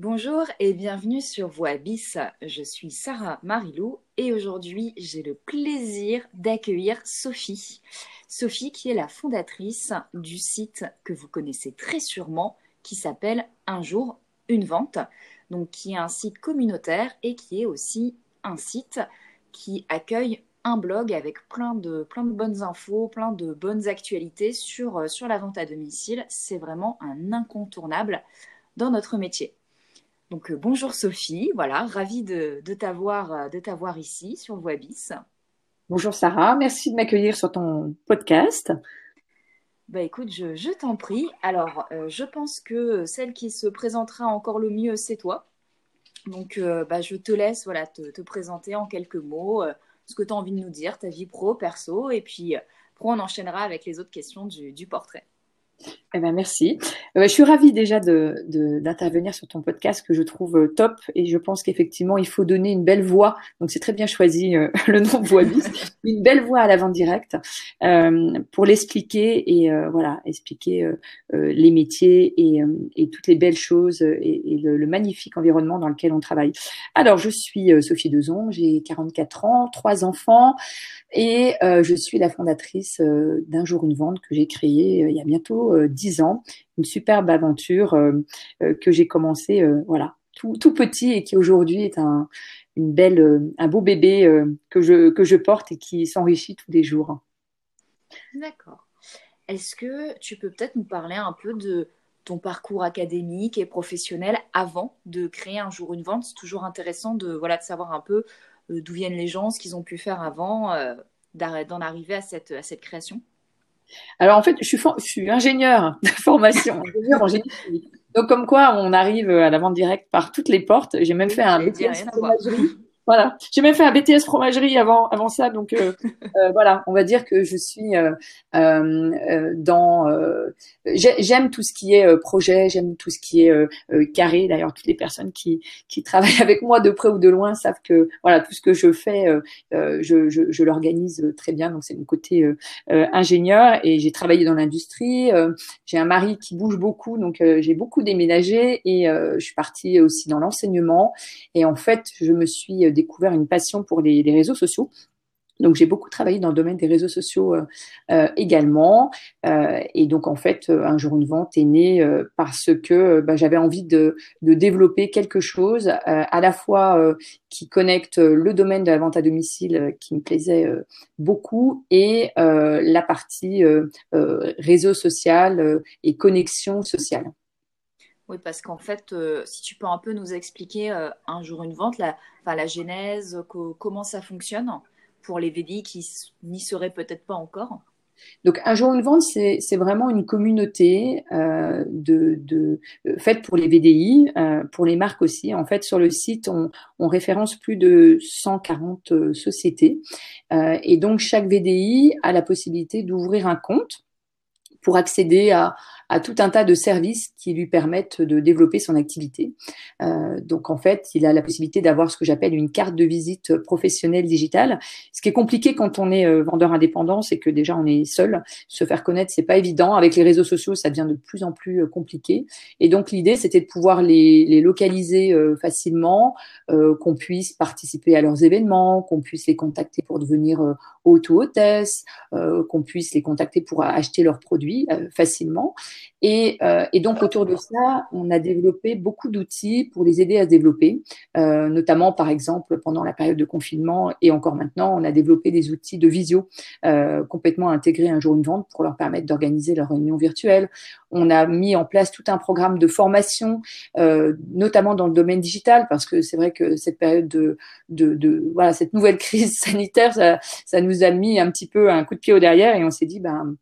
Bonjour et bienvenue sur Voix Bis. Je suis Sarah Marilou et aujourd'hui j'ai le plaisir d'accueillir Sophie. Sophie qui est la fondatrice du site que vous connaissez très sûrement qui s'appelle Un jour, une vente. Donc qui est un site communautaire et qui est aussi un site qui accueille un blog avec plein de, bonnes infos, plein de bonnes actualités euh, sur la vente à domicile. C'est vraiment un incontournable dans notre métier. Donc euh, bonjour Sophie, voilà, ravie de, de t'avoir euh, de t'avoir ici sur Voibis. Bonjour Sarah, merci de m'accueillir sur ton podcast. Bah écoute, je, je t'en prie. Alors, euh, je pense que celle qui se présentera encore le mieux, c'est toi. Donc, bah, je te laisse voilà, te, te présenter en quelques mots ce que tu as envie de nous dire, ta vie pro, perso, et puis pro, on enchaînera avec les autres questions du, du portrait. Eh ben merci. Euh, je suis ravie déjà d'intervenir de, sur ton podcast que je trouve euh, top et je pense qu'effectivement il faut donner une belle voix. Donc c'est très bien choisi euh, le nom Voix une belle voix à la vente directe pour l'expliquer et voilà expliquer les métiers et, et, toutes les belles choses et, et le, le, magnifique environnement dans lequel on travaille. Alors je suis Sophie Dezon, j'ai 44 ans, trois enfants et je suis la fondatrice d'un jour une vente que j'ai créée il y a bientôt dix ans, une superbe aventure euh, euh, que j'ai commencé euh, voilà tout, tout, petit et qui aujourd'hui est un, une belle, un beau bébé que, je, que je porte et qui s'enrichit tous les jours. D'accord. Est-ce que tu peux peut-être nous parler un peu de ton parcours académique et professionnel avant de créer un jour une vente? C'est toujours intéressant de, voilà, de savoir un peu d'où viennent les gens, ce qu'ils ont pu faire avant d'en arriver à cette, à cette création. Alors en fait, je suis, je suis ingénieur de formation, ingénieur en génie Donc comme quoi, on arrive à la vente directe par toutes les portes. J'ai même fait un BTS voilà. J'ai même fait un BTS fromagerie avant, avant ça, donc euh, euh, voilà, on va dire que je suis euh, euh dans. j'aime tout ce qui est projet, j'aime tout ce qui est carré. D'ailleurs, toutes les personnes qui, qui travaillent avec moi de près ou de loin savent que voilà, tout ce que je fais, je, je, je l'organise très bien. Donc c'est mon côté ingénieur et j'ai travaillé dans l'industrie. j'ai un mari qui bouge beaucoup, donc j'ai beaucoup déménagé et je suis partie aussi dans l'enseignement. Et en fait, je me suis découvert une passion pour les, réseaux sociaux. Donc j'ai beaucoup travaillé dans le domaine des réseaux sociaux euh, euh, également. Euh, et donc en fait, un jour une vente est né parce que bah, j'avais envie de, développer quelque chose à la fois qui connecte le domaine de la vente à domicile qui me plaisait beaucoup et la partie réseau social et connexion sociale. Oui, parce qu'en fait, euh, si tu peux un peu nous expliquer euh, un jour une vente, la, enfin, la genèse, comment ça fonctionne pour les VDI qui n'y seraient peut-être pas encore? Donc, un jour une vente, c'est vraiment une communauté euh, de, de, faite pour les VDI, pour les marques aussi. En fait, sur le site, on, on référence plus de 140 sociétés. et donc, chaque VDI a la possibilité d'ouvrir un compte pour accéder à, à tout un tas de services qui lui permettent de développer son activité. Euh, donc en fait, il a la possibilité d'avoir ce que j'appelle une carte de visite professionnelle digitale. Ce qui est compliqué quand on est euh, vendeur indépendant, c'est que déjà on est seul. Se faire connaître, c'est pas évident. Avec les réseaux sociaux, ça devient de plus en plus euh, compliqué. Et donc l'idée, c'était de pouvoir les, les localiser euh, facilement, euh, qu'on puisse participer à leurs événements, qu'on puisse les contacter pour devenir hôte ou hôtesse, qu'on puisse les contacter pour acheter leurs produits facilement. Et, euh, et, donc autour de ça, on a développé beaucoup d'outils pour les aider à se développer, euh, notamment par exemple pendant la période de confinement et encore maintenant, on a développé des outils de visio euh, complètement intégrés un jour une vente pour leur permettre d'organiser leurs réunions virtuelles. On a mis en place tout un programme de formation, euh, notamment dans le domaine digital, parce que c'est vrai que cette période de, de, de, voilà cette nouvelle crise sanitaire, ça, ça nous a mis un petit peu un coup de pied au derrière et on s'est dit ben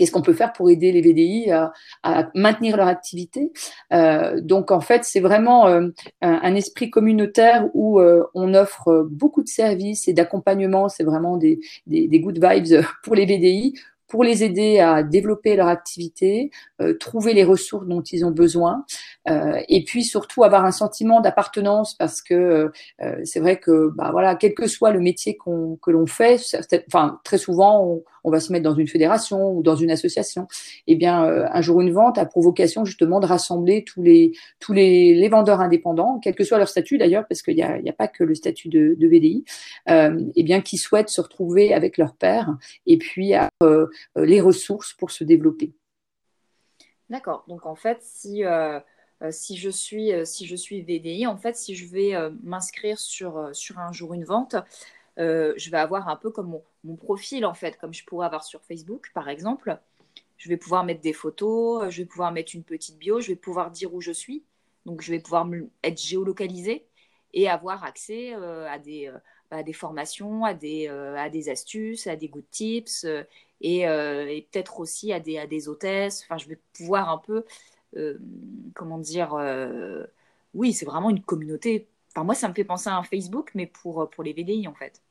Qu'est-ce qu'on peut faire pour aider les VDI à, maintenir leur activité euh, Donc en fait, c'est vraiment euh, un, esprit communautaire où euh, on offre beaucoup de services et d'accompagnement. C'est vraiment des, good vibes pour les VDI pour les aider à développer leur activité, trouver les ressources dont ils ont besoin, et puis surtout avoir un sentiment d'appartenance parce que c'est vrai que bah voilà, quel que soit le métier qu'on que l'on fait, enfin très souvent on, on, va se mettre dans une fédération ou dans une association. Eh bien, un jour une vente a pour vocation justement de rassembler tous les tous les, les vendeurs indépendants, quel que soit leur statut d'ailleurs, parce qu'il n'y a, a, pas que le statut de, de VDI, euh, eh bien, qui souhaitent se retrouver avec leur père et puis euh, les ressources pour se développer. D'accord. Donc en fait, si euh, si je suis si je suis VDI, en fait, si je vais m'inscrire sur sur un jour une vente, je vais avoir un peu comme mon, mon, profil en fait, comme je pourrais avoir sur Facebook par exemple. Je vais pouvoir mettre des photos, je vais pouvoir mettre une petite bio, je vais pouvoir dire où je suis. Donc je vais pouvoir être géolocalisé et avoir accès à des à des formations, à des, euh, à des astuces, à des good tips euh, et, euh, et peut-être aussi à des, hôtesses. Enfin, je vais pouvoir un peu, comment dire, oui, c'est vraiment une communauté. Enfin, moi, ça me fait penser à un Facebook, mais pour, pour les VDI en fait.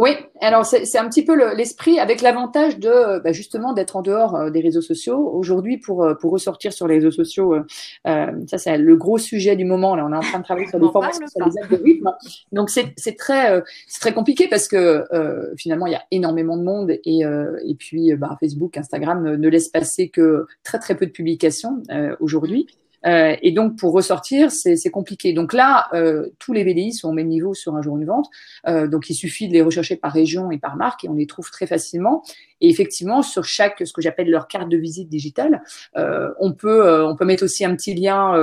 Oui, alors c'est un petit peu l'esprit avec l'avantage de euh, bah, justement d'être en dehors euh, des réseaux sociaux. Aujourd'hui, pour, euh, pour ressortir sur les réseaux sociaux, ça c'est le gros sujet du moment. Là, on est en train de travailler sur des formations, sur des algorithmes. Donc c'est très, c'est très compliqué parce que finalement il y a énormément de monde et, et puis bah, Facebook, Instagram ne, laissent passer que très très peu de publications aujourd'hui. Euh, et donc, pour ressortir, c'est compliqué. Donc là, euh, tous les VDI sont au même niveau sur un jour une vente. Euh, donc, il suffit de les rechercher par région et par marque et on les trouve très facilement. Et effectivement, sur chaque, ce que j'appelle leur carte de visite digitale, on peut, on peut mettre aussi un petit lien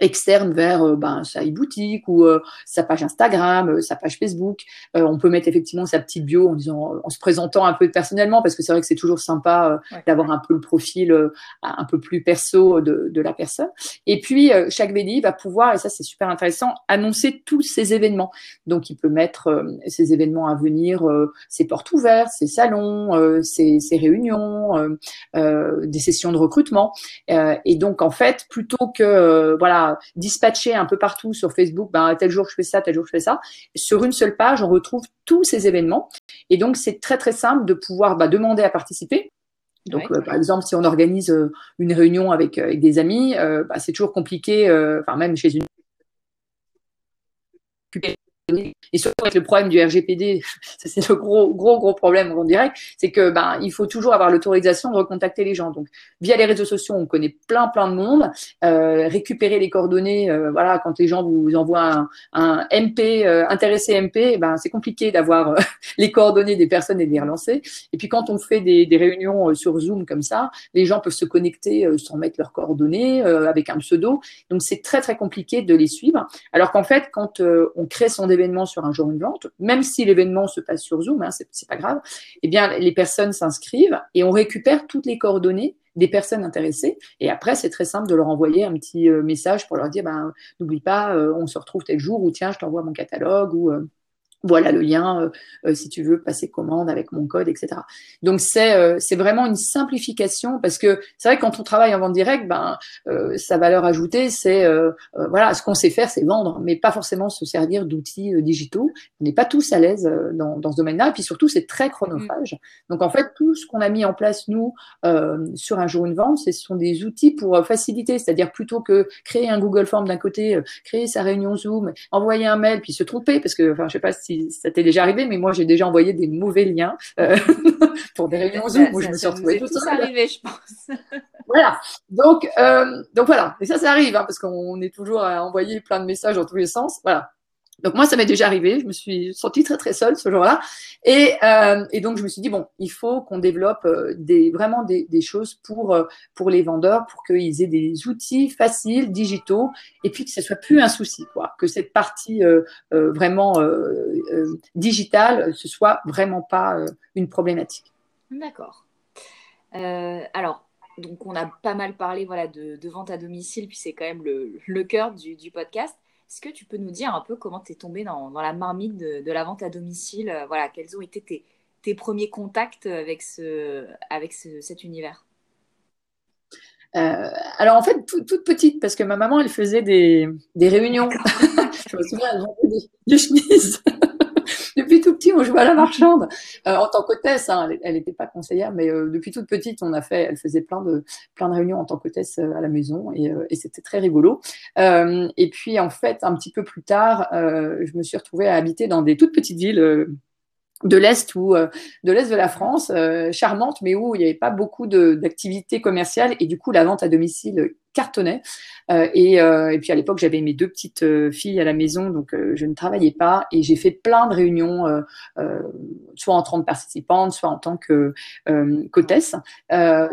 externe vers euh, ben, sa e-boutique ou euh, sa page Instagram, euh, sa page Facebook. on peut mettre effectivement sa petite bio en disant, en se présentant un peu personnellement, parce que c'est vrai que c'est toujours sympa d'avoir un peu le profil un peu plus perso de, de la personne. Et puis chaque VDI va pouvoir, et ça c'est super intéressant, annoncer tous ses événements. Donc il peut mettre ses événements à venir, ses portes ouvertes, ses salons, ses, ses, réunions, des sessions de recrutement. et donc en fait, plutôt que voilà dispatcher un peu partout sur Facebook, ben, tel jour je fais ça, tel jour je fais ça. Sur une seule page, on retrouve tous ces événements. Et donc, c'est très, très simple de pouvoir bah, demander à participer. Donc, euh, par exemple, si on organise euh, une réunion avec, euh, avec des amis, bah, c'est toujours compliqué, enfin, même chez une et surtout avec le problème du RGPD, c'est le gros, gros, gros problème en direct, c'est que ben il faut toujours avoir l'autorisation de recontacter les gens. Donc via les réseaux sociaux, on connaît plein, plein de monde. Euh, récupérer les coordonnées, euh, voilà, quand les gens vous envoient un, MP euh, intéressé MP, ben c'est compliqué d'avoir les coordonnées des personnes et de les relancer. Et puis quand on fait des, des réunions sur Zoom comme ça, les gens peuvent se connecter sans mettre leurs coordonnées avec un pseudo. Donc c'est très très compliqué de les suivre. Alors qu'en fait, quand on crée son sur un jour une vente, même si l'événement se passe sur Zoom, hein, c'est pas grave, eh bien les personnes s'inscrivent et on récupère toutes les coordonnées des personnes intéressées. Et après, c'est très simple de leur envoyer un petit euh, message pour leur dire, ben, n'oublie pas, euh, on se retrouve tel jour, ou tiens, je t'envoie mon catalogue, euh, voilà le lien euh, euh, si tu veux passer commande avec mon code, etc. Donc c'est euh, c'est vraiment une simplification parce que c'est vrai que quand on travaille en vente directe, ben sa valeur ajoutée c'est voilà ce qu'on sait faire c'est vendre, mais pas forcément se servir d'outils digitaux. On n'est pas tous à l'aise dans, dans ce domaine-là et puis surtout c'est très chronophage. Donc en fait tout ce qu'on a mis en place nous sur un jour une vente, ce sont des outils pour faciliter, c'est-à-dire plutôt que créer un Google Form d'un côté, créer sa réunion Zoom, envoyer un mail puis se tromper parce que enfin je sais pas si ça t'est déjà arrivé, mais moi j'ai déjà envoyé des mauvais liens euh, pour des réunions Zoom où je me suis retrouvée tout arrivé, je pense. voilà. Donc, euh, donc voilà. Et ça, ça arrive hein, parce qu'on est toujours à envoyer plein de messages dans tous les sens. Voilà. Donc moi, ça m'est déjà arrivé. Je me suis sentie très très seule ce jour-là, et, euh, donc je me suis dit bon, il faut qu'on développe euh, vraiment des, choses pour euh, pour les vendeurs, pour qu'ils aient des outils faciles, digitaux, et puis que ce soit plus un souci, quoi, que cette partie vraiment digitale, ce soit vraiment pas une problématique. D'accord. alors. Donc, on a pas mal parlé voilà, de, vente à domicile, puis c'est quand même le, cœur du podcast. Est-ce que tu peux nous dire un peu comment tu es tombé dans, la marmite de, la vente à domicile euh, Voilà, quels ont été tes, premiers contacts avec, ce, avec cet univers? Euh, alors en fait, toute petite, parce que ma maman, elle faisait des, réunions. je me souviens, elle vendait des, des chemises. Petit, on jouait à la marchande euh, en tant qu'hôtesse. Hein, elle n'était pas conseillère, mais euh, depuis toute petite, on a fait, elle faisait plein de plein de réunions en tant qu'hôtesse euh, à la maison et, c'était très rigolo. et puis en fait, un petit peu plus tard, je me suis retrouvée à habiter dans des toutes petites villes de l'est ou de l'est de la France, charmante, mais où il n'y avait pas beaucoup d'activités commerciales et du coup la vente à domicile cartonnait. Euh, et, euh, et, puis à l'époque, j'avais mes deux petites euh, filles à la maison, donc je ne travaillais pas. Et j'ai fait plein de réunions, soit en tant que participante, soit en tant que qu'hôtesse.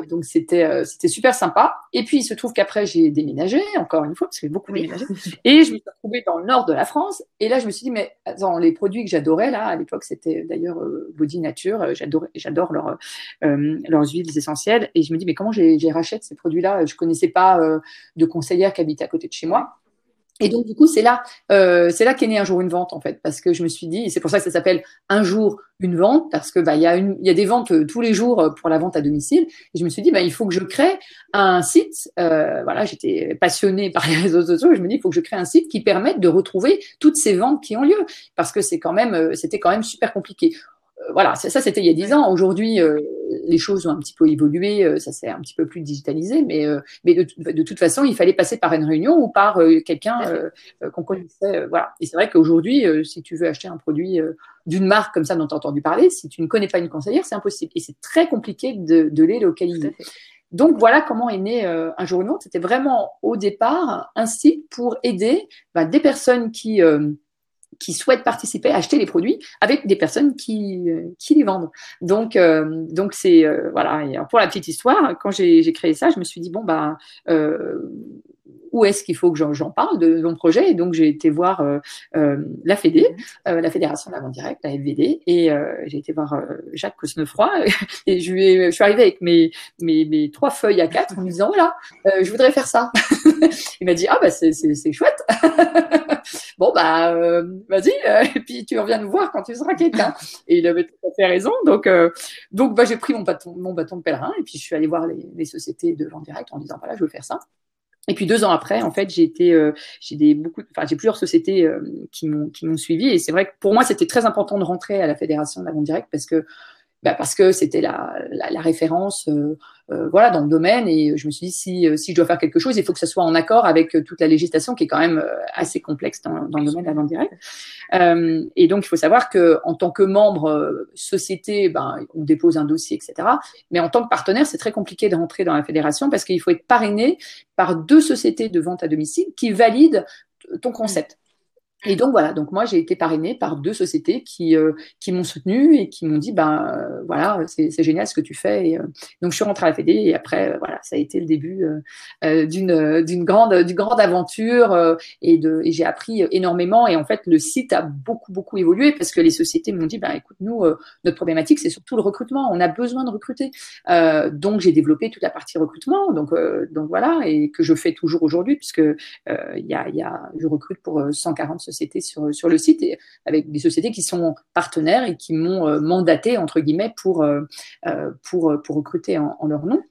donc c'était c'était super sympa. Et puis il se trouve qu'après j'ai déménagé, encore une fois, parce que j'ai beaucoup déménagé. Et je me suis retrouvée dans le nord de la France. Et là, je me suis dit, mais attends, les produits que j'adorais là, à l'époque, c'était d'ailleurs Body Nature. J'adore j'adore leur, leurs huiles essentielles. Et je me dis, mais comment j'ai rachète ces produits-là? Je connaissais pas de conseillère qui habitait à côté de chez moi. Et donc, du coup, c'est là, euh, c'est là qu'est né un jour une vente, en fait, parce que je me suis dit, c'est pour ça que ça s'appelle un jour une vente, parce que bah, il y, a une, y a des ventes euh, tous les jours euh, pour la vente à domicile. Et je me suis dit, bah, il faut que je crée un site. voilà, j'étais passionnée par les réseaux sociaux. Je me dis, il faut que je crée un site qui permette de retrouver toutes ces ventes qui ont lieu, parce que c'est quand même, c'était quand même super compliqué. Euh, voilà, ça, c'était il y a dix ans. Aujourd'hui, euh, les choses ont un petit peu évolué, euh, ça s'est un petit peu plus digitalisé, mais, mais de, toute façon, il fallait passer par une réunion ou par quelqu'un qu'on connaissait. voilà. Et c'est vrai qu'aujourd'hui, si tu veux acheter un produit d'une marque comme ça dont tu as entendu parler, si tu ne connais pas une conseillère, c'est impossible. Et c'est très compliqué de, les localiser. Donc voilà comment est né un jour une C'était vraiment au départ un site pour aider bah, des personnes qui qui souhaitent participer, acheter les produits avec des personnes qui, euh, qui les vendent. Donc, euh, donc c'est euh, voilà. Et pour la petite histoire, quand j'ai créé ça, je me suis dit bon bah où est-ce qu'il faut que j'en parle de mon projet Et donc, j'ai été voir euh, euh, la FED, euh, la Fédération de la vente directe, la FVD, et j'ai été voir Jacques Cosnefroy, et je, lui je suis arrivée avec mes, mes, mes, trois feuilles à quatre en me disant, voilà, je voudrais faire ça. Il m'a dit, ah bah c'est chouette. bon, bah, vas-y, et puis tu reviens nous voir quand tu seras quelqu'un. Et il avait tout à fait raison. Donc, donc bah, j'ai pris mon bâton, mon bâton de pèlerin, et puis je suis allée voir les, les sociétés de vente directe en disant, voilà, je veux faire ça. Et puis deux ans après, en fait, j'ai été, euh, j'ai des beaucoup, enfin j'ai plusieurs sociétés euh, qui m'ont qui m'ont suivi. Et c'est vrai que pour moi c'était très important de rentrer à la fédération de la directe parce que bah parce que c'était la, la, la, référence euh, euh, voilà dans le domaine. Et je me suis dit si, euh, si je dois faire quelque chose il faut que ça soit en accord avec toute la législation qui est quand même assez complexe dans, dans le domaine de la vente directe et donc il faut savoir que en tant que membre société ben on dépose un dossier etc mais en tant que partenaire c'est très compliqué de rentrer dans la fédération parce qu'il faut être parrainé par deux sociétés de vente à domicile qui valident ton concept et donc voilà, donc moi j'ai été parrainée par deux sociétés qui, euh, qui m'ont soutenue et qui m'ont dit ben euh, voilà c'est génial ce que tu fais. Et, euh, donc je suis rentrée à la Fédé et après voilà ça a été le début d'une d'une grande d'une grande aventure et de et j'ai appris énormément. Et en fait le site a beaucoup beaucoup évolué parce que les sociétés m'ont dit ben écoute nous notre problématique c'est surtout le recrutement. On a besoin de recruter. Donc j'ai développé toute la partie recrutement. Donc donc voilà et que je fais toujours aujourd'hui puisque il y a y a je recrute pour 140 sociétés sur, le site, et avec des sociétés qui sont partenaires et qui m'ont euh, mandaté, entre guillemets, pour, euh, euh, pour, pour recruter en, leur nom.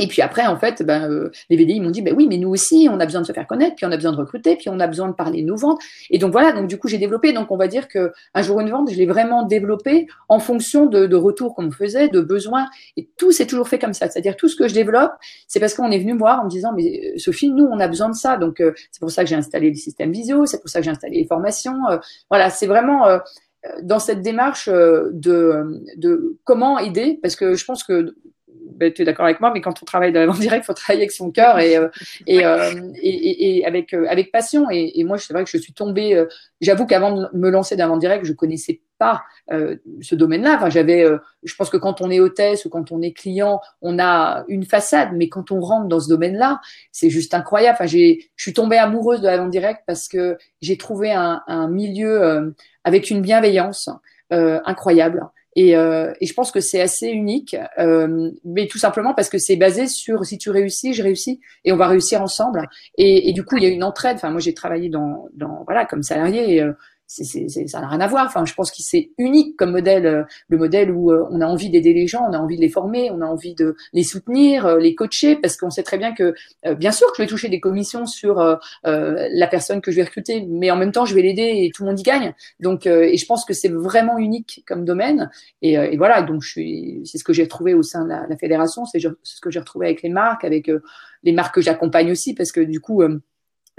Et puis après, en fait, ben, les VDI m'ont dit, ben oui, mais nous aussi, on a besoin de se faire connaître, puis on a besoin de recruter, puis on a besoin de parler de nos ventes. Et donc voilà, donc du coup, j'ai développé. Donc on va dire que un jour une vente, je l'ai vraiment développé en fonction de, retours qu'on me faisait, de besoins. Et tout s'est toujours fait comme ça. C'est-à-dire tout ce que je développe, c'est parce qu'on est venu me voir en me disant, mais Sophie, nous, on a besoin de ça. Donc c'est pour ça que j'ai installé le système visio, c'est pour ça que j'ai installé les formations. voilà, c'est vraiment dans cette démarche de comment aider, parce que je pense que ben, tu es d'accord avec moi, mais quand on travaille vente directe, il faut travailler avec son cœur et, euh, euh, et, et, et, avec, euh, avec passion. Et, moi, c'est vrai que je suis tombée. J'avoue qu'avant de me lancer dans directe, je connaissais pas ce domaine-là. Enfin, j'avais, je pense que quand on est hôtesse ou quand on est client, on a une façade, mais quand on rentre dans ce domaine-là, c'est juste incroyable. Enfin, j'ai, je suis tombée amoureuse de la vente directe parce que j'ai trouvé un, un milieu avec une bienveillance incroyable. Et, euh, et, je pense que c'est assez unique, euh, mais tout simplement parce que c'est basé sur si tu réussis, je réussis, et on va réussir ensemble. Et, et du coup, il y a une entraide. Enfin, moi, j'ai travaillé dans, dans voilà comme salarié. Euh, ça n'a rien à voir. Enfin, je pense que c'est unique comme modèle, euh, le modèle où euh, on a envie d'aider les gens, on a envie de les former, on a envie de les soutenir, euh, les coacher, parce qu'on sait très bien que, bien sûr, que je vais toucher des commissions sur la personne que je vais recruter, mais en même temps, je vais l'aider et tout le monde y gagne. Donc, et je pense que c'est vraiment unique comme domaine. Et, et voilà, donc je suis, c'est ce que j'ai retrouvé au sein de la fédération, c'est ce que j'ai retrouvé avec les marques, avec les marques que j'accompagne aussi, parce que du coup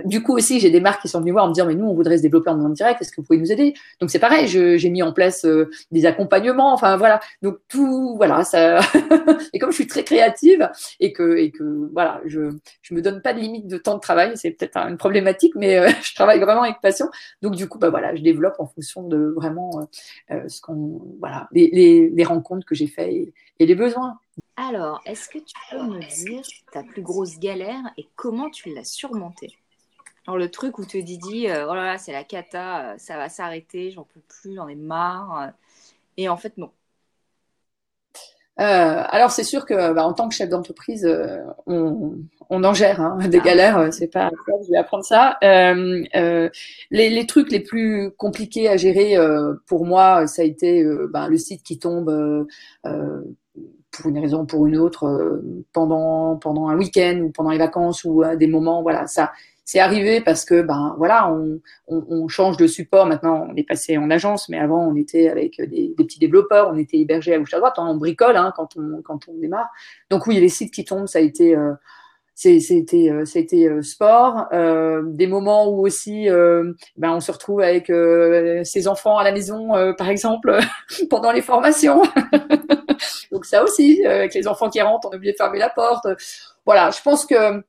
du coup aussi, j'ai des marques qui sont venues voir en me disant mais nous on voudrait se développer en direct, est-ce que vous pouvez nous aider? Donc c'est pareil, j'ai mis en place euh, des accompagnements, enfin voilà. Donc tout, voilà, ça. et comme je suis très créative et que et que voilà, je je me donne pas de limite de temps de travail, c'est peut-être une problématique, mais euh, je travaille vraiment avec passion. Donc du coup bah voilà, je développe en fonction de vraiment euh, ce qu'on voilà les, les, rencontres que j'ai fait et, et les besoins. Alors, est-ce que tu peux me dire ta plus grosse galère et comment tu l'as surmontée? Alors le truc où te dis, euh, oh là là, c'est la cata, euh, ça va s'arrêter, j'en peux plus, j'en ai marre. Euh, et en fait, non. alors c'est sûr que bah, en tant que chef d'entreprise, on, en gère hein, des ah. galères. C'est pas, je vais apprendre ça. Les, trucs les plus compliqués à gérer pour moi, ça a été bah, le site qui tombe pour une raison ou pour une autre pendant pendant un week-end ou pendant les vacances ou à des moments. Voilà, ça c'est arrivé parce que ben voilà, on, on, on, change de support. Maintenant, on est passé en agence, mais avant, on était avec des, des petits développeurs, on était hébergé à gauche à droite. Hein, on bricole hein, quand on quand on démarre. Donc oui, les sites qui tombent, ça a été euh, c'était euh, a été euh, sport euh, des moments où aussi euh, ben on se retrouve avec euh, ses enfants à la maison par exemple pendant les formations donc ça aussi avec les enfants qui rentrent on a oublié de fermer la porte voilà je pense que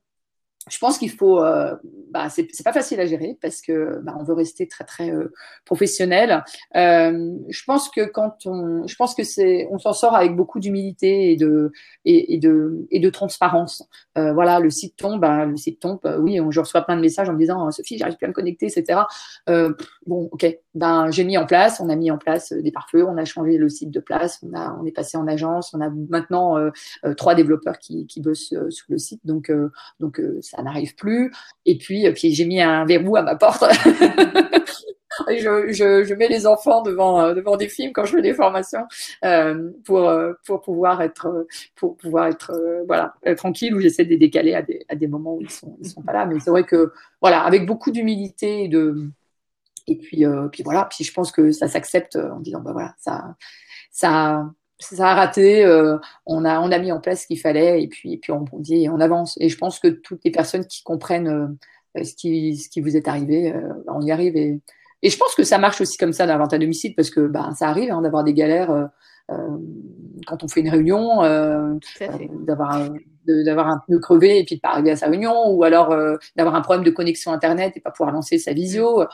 je pense qu'il faut, euh, bah, c'est pas facile à gérer parce que bah, on veut rester très très euh, professionnel. Euh, je pense que quand on, je pense que c'est, on s'en sort avec beaucoup d'humilité et de et, de et de transparence. Euh, voilà, le site tombe, bah, le site tombe. Euh, oui, on, je reçois plein de messages en me disant Sophie, j'arrive plus à me connecter, etc. Euh, bon, ok, ben j'ai mis en place, on a mis en place des pare-feux, on a changé le site de place, on a, on est passé en agence, on a maintenant trois développeurs qui, qui bossent sur le site, donc donc ça n'arrive plus. Et puis, euh, puis j'ai mis un verrou à ma porte. je, je, mets les enfants devant, euh, devant des films quand je fais des formations euh, pour, pour pouvoir être, pour pouvoir être voilà, tranquille ou j'essaie de les décaler à des, à des moments où ils sont, ils sont pas là. Mais c'est vrai que, voilà, avec beaucoup d'humilité et de. Et puis, puis voilà, puis je pense que ça s'accepte en disant, bah voilà, ça, ça, ça a raté, euh, on, a, on a mis en place ce qu'il fallait et puis, et puis on dit et on avance. Et je pense que toutes les personnes qui comprennent euh, ce, qui, ce qui vous est arrivé, euh, on y arrive. Et, et je pense que ça marche aussi comme ça dans à domicile parce que bah, ça arrive hein, d'avoir des galères quand on fait une réunion, d'avoir d'avoir un pneu crevé et puis de pas arriver à sa réunion ou alors d'avoir un problème de connexion internet et pas pouvoir lancer sa visio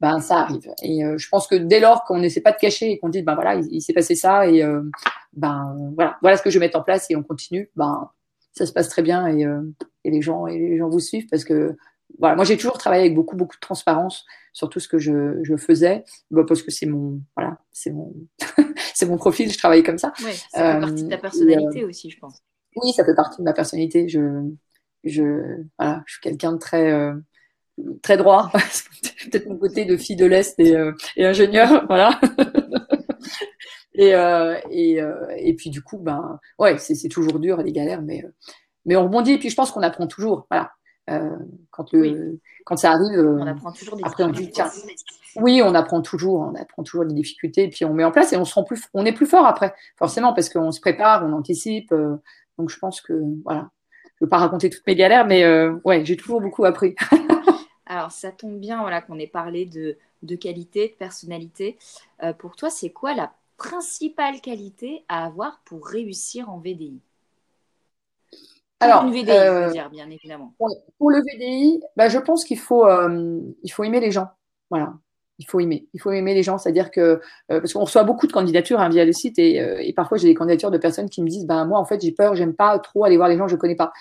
ben ça arrive. Et euh, je pense que dès lors qu'on n'essaie pas de cacher et qu'on dit ben voilà, il, s'est passé ça et euh, ben voilà, voilà ce que je vais mettre en place et on continue, ben ça se passe très bien et, euh, et les gens et les gens vous suivent parce que voilà, moi j'ai toujours travaillé avec beaucoup beaucoup de transparence sur tout ce que je, je faisais, ben, parce que c'est mon voilà, c'est mon c'est mon profil, je travaille comme ça. Oui, ça fait partie de ta personnalité aussi, je pense. Oui, ça fait partie de ma personnalité. Je je voilà, je suis quelqu'un de très très droit, peut-être mon côté de fille de l'Est et, euh, et ingénieur, voilà. et, euh, et, euh, et puis du coup, ben, ouais, c'est toujours dur, les galères, mais, euh, mais on rebondit. Et puis je pense qu'on apprend toujours, voilà. Euh, quand, le, quand ça arrive, on apprend toujours des après on dit tiens, oui, on apprend toujours, on apprend toujours des difficultés, et puis on met en place et on se rend plus, on est plus fort après, forcément, parce qu'on se prépare, on anticipe. donc je pense que voilà, je ne veux pas raconter toutes mes galères, mais ouais, j'ai toujours beaucoup appris. Alors, ça tombe bien voilà, qu'on ait parlé de, qualité, de personnalité. Euh, pour toi, c'est quoi la principale qualité à avoir pour réussir en VDI alors, une VDI, euh, dire, bien évidemment. Pour le VDI, bah, je pense qu'il faut, euh, il faut aimer les gens. Voilà, il faut aimer. Il faut aimer les gens, c'est-à-dire que parce qu'on reçoit beaucoup de candidatures hein, via le site et, parfois j'ai des candidatures de personnes qui me disent, ben moi en fait j'ai peur, j'aime pas trop aller voir les gens je connais pas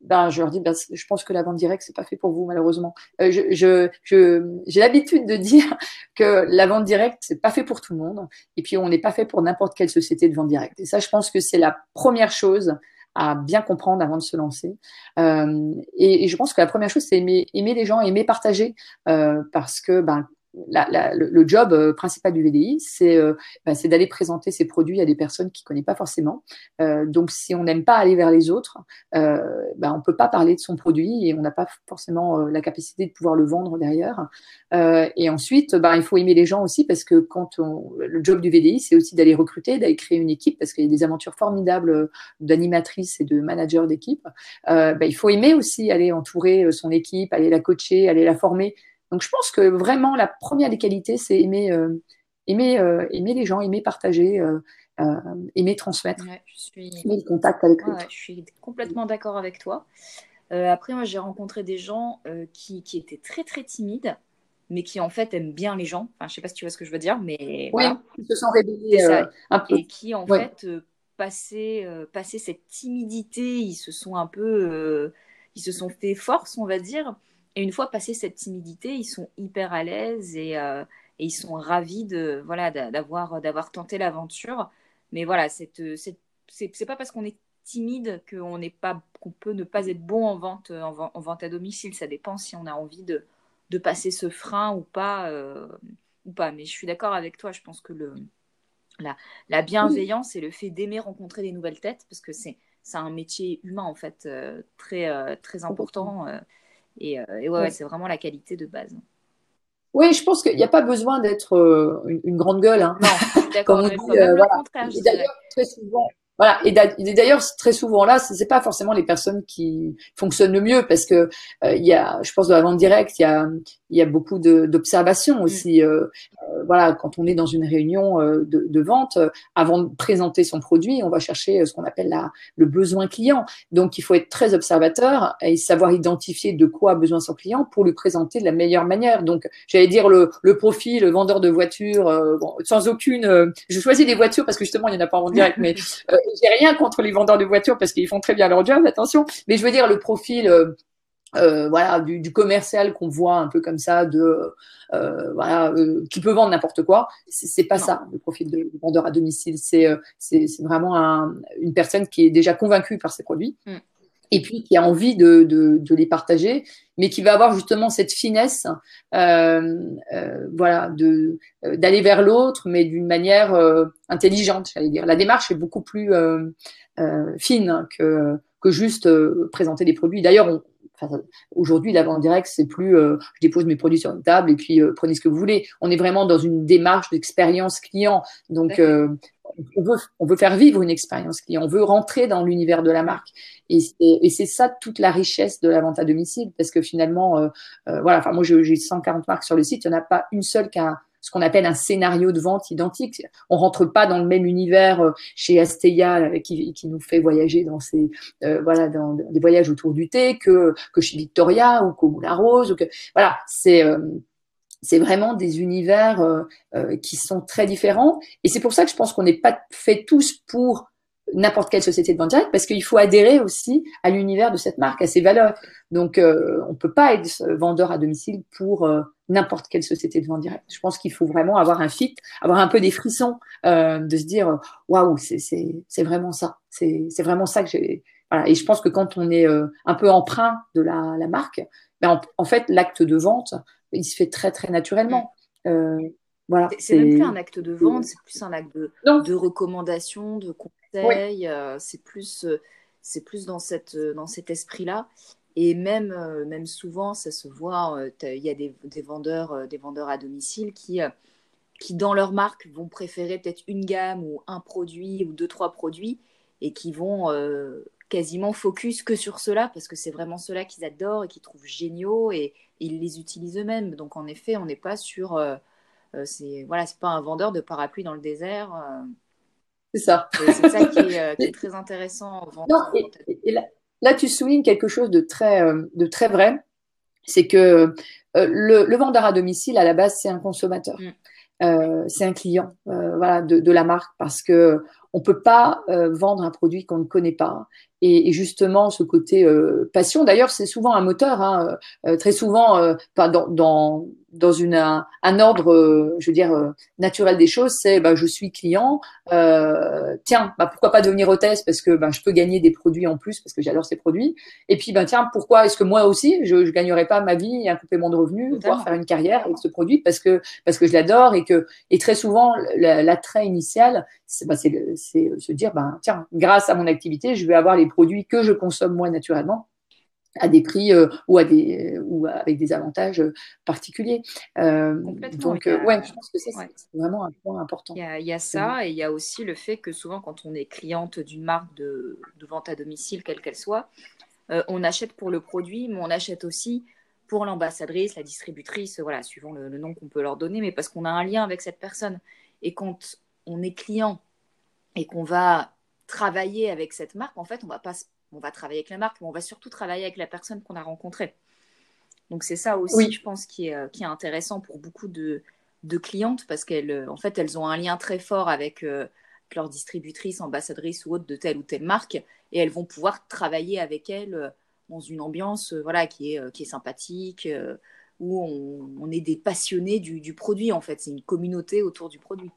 ben, je leur dis, ben, je pense que la vente directe, c'est pas fait pour vous, malheureusement. Euh, je, je, je, j'ai l'habitude de dire que la vente directe, c'est pas fait pour tout le monde. Et puis, on n'est pas fait pour n'importe quelle société de vente directe. Et ça, je pense que c'est la première chose à bien comprendre avant de se lancer. Euh, et, et, je pense que la première chose, c'est aimer, aimer les gens, aimer partager, euh, parce que ben, le, job euh, principal du VDI, euh, bah, c'est d'aller présenter ses produits à des personnes qui ne connaissent pas forcément. Euh, donc, si on n'aime pas aller vers les autres, bah, on ne peut pas parler de son produit et on n'a pas forcément la capacité de pouvoir le vendre derrière. et ensuite, bah, il faut aimer les gens aussi parce que quand le job du VDI, c'est aussi d'aller recruter, d'aller créer une équipe parce qu'il y a des aventures formidables d'animatrices et de managers d'équipe. il faut aimer aussi aller entourer son équipe, aller la coacher, aller la former. Donc je pense que vraiment la première des qualités, c'est aimer, euh, aimer, euh, aimer les gens, aimer partager, euh, aimer transmettre, je suis... aimer le contact avec ouais, je suis complètement d'accord avec toi. après, moi, j'ai rencontré des gens qui, qui, étaient très très timides, mais qui en fait aiment bien les gens. Enfin, je sais pas si tu vois ce que je veux dire, mais oui, ils se sont révélés un peu. Et qui en fait passaient, passaient cette timidité, ils se sont un peu, ils se sont fait force, on va dire et une fois passé cette timidité, ils sont hyper à l'aise et, euh, ils sont ravis de voilà d'avoir d'avoir tenté l'aventure. Mais voilà, c'est c'est pas parce qu'on est timide qu'on n'est pas qu'on peut ne pas être bon en vente en, vente à domicile. Ça dépend si on a envie de, de passer ce frein ou pas euh, ou pas. Mais je suis d'accord avec toi. Je pense que le la, la bienveillance et le fait d'aimer rencontrer des nouvelles têtes parce que c'est c'est un métier humain en fait euh, très très important. Et, euh, ouais, c'est vraiment la qualité de base. Oui, je pense qu'il n'y a pas besoin d'être euh, une, grande gueule. Hein. Non, d'accord. D'ailleurs, très souvent, voilà. Et d'ailleurs, très souvent là, ce n'est pas forcément les personnes qui fonctionnent le mieux parce que il y a, je pense, dans la vente directe, il y a, y a beaucoup d'observations mm. aussi. Euh, euh, voilà, quand on est dans une réunion euh, de, de, vente, avant de présenter son produit, on va chercher ce qu'on appelle la, le besoin client. Donc, il faut être très observateur et savoir identifier de quoi a besoin son client pour lui présenter de la meilleure manière. Donc, j'allais dire le, le profil, le vendeur de voitures, bon, sans aucune. je choisis des voitures parce que justement, il n'y en a pas en direct, mais j'ai rien contre les vendeurs de voitures parce qu'ils font très bien leur job, attention. Mais je veux dire le profil euh, voilà, du, du commercial qu'on voit un peu comme ça, de euh, voilà, euh, qui peut vendre n'importe quoi. C'est pas ça le profil de, vendeur à domicile. C'est euh, c'est vraiment un, une personne qui est déjà convaincue par ses produits. Mm. Et puis qui a envie de, de, de, les partager, mais qui va avoir justement cette finesse, euh, voilà, de d'aller vers l'autre, mais d'une manière intelligente, j'allais dire. La démarche est beaucoup plus fine que que juste présenter des produits. D'ailleurs, on, Aujourd'hui, la vente directe, c'est plus euh, je dépose mes produits sur une table et puis euh, prenez ce que vous voulez. On est vraiment dans une démarche d'expérience client. Donc, euh, on, veut, on veut faire vivre une expérience client. On veut rentrer dans l'univers de la marque. Et, et c'est ça toute la richesse de la vente à domicile. Parce que finalement, voilà, enfin, moi, j'ai 140 marques sur le site. Il n'y en a pas une seule qui a ce qu'on appelle un scénario de vente identique. On rentre pas dans le même univers euh, chez Asteya euh, qui, qui nous fait voyager dans ces euh, voilà dans des voyages autour du thé que que chez Victoria ou qu'au Moulin Rose ou que voilà c'est c'est vraiment des univers qui sont très différents et c'est pour ça que je pense qu'on n'est pas fait tous pour n'importe quelle société de vente directe parce qu'il faut adhérer aussi à l'univers de cette marque, à ses valeurs. Donc, euh, on peut pas être vendeur à domicile pour euh, n'importe quelle société de vente directe. Je pense qu'il faut vraiment avoir un fit, avoir un peu des frissons, euh, de se dire waouh, c'est vraiment ça, c'est vraiment ça que j'ai. Voilà. Et je pense que quand on est euh, un peu emprunt de la, la marque, ben en, en, fait, l'acte de vente, il se fait très très naturellement. Euh, voilà, c'est même plus un acte de vente, c'est plus un acte de, de recommandation, de conseil. Euh, c'est plus, euh, c'est plus dans, cette, euh, dans cet esprit-là. Et même, même souvent, ça se voit, il y a des, des, vendeurs, des vendeurs à domicile qui, qui, dans leur marque, vont préférer peut-être une gamme ou un produit ou deux, trois produits et qui vont quasiment focus que sur cela parce que c'est vraiment cela qu'ils adorent et qu'ils trouvent géniaux et, ils les utilisent eux-mêmes. Donc, en effet, on n'est pas sur euh, c'est voilà, pas un vendeur de parapluie dans le désert. C'est ça. C'est ça qui est, euh, très intéressant en vente. et, là, tu soulignes quelque chose de très, de très vrai, c'est que le, vendeur à domicile, à la base, c'est un consommateur. Mm. c'est un client voilà, de, de, la marque parce que on peut pas vendre un produit qu'on ne connaît pas et, justement ce côté passion d'ailleurs c'est souvent un moteur hein, très souvent dans, dans, dans une, un, ordre, euh, je veux dire, euh, naturel des choses, c'est bah, je suis client, euh, tiens, bah, pourquoi pas devenir hôtesse parce que bah, je peux gagner des produits en plus parce que j'adore ces produits. Et puis, bah, tiens, pourquoi est-ce que moi aussi, je ne gagnerais pas ma vie et un complément de revenu, voire faire une carrière avec ce produit parce que, parce que je l'adore et que, et très souvent, l'attrait initial, c'est bah, se dire, bah, tiens, grâce à mon activité, je vais avoir les produits que je consomme moi naturellement à des prix euh, ou, à des, ou avec des avantages euh, particuliers. Euh, donc, ouais, je pense que c'est vraiment un point important. Il y a, ça, et il y a aussi le fait que souvent, quand on est cliente d'une marque de, de, vente à domicile, quelle qu'elle soit, on achète pour le produit, mais on achète aussi pour l'ambassadrice, la distributrice, voilà, suivant le, nom qu'on peut leur donner, mais parce qu'on a un lien avec cette personne. Et quand on est client et qu'on va travailler avec cette marque, en fait, on va pas on va travailler avec la marque, mais on va surtout travailler avec la personne qu'on a rencontrée. Donc c'est ça aussi, je pense, qui est, euh, qui est intéressant pour beaucoup de, de clientes parce qu'elles, euh, en fait, elles ont un lien très fort avec euh, leur distributrice, ambassadrice ou autre de telle ou telle marque, et elles vont pouvoir travailler avec elles dans une ambiance, voilà, qui est, qui est sympathique, où on, est des passionnés du, du produit. En fait, c'est une communauté autour du produit.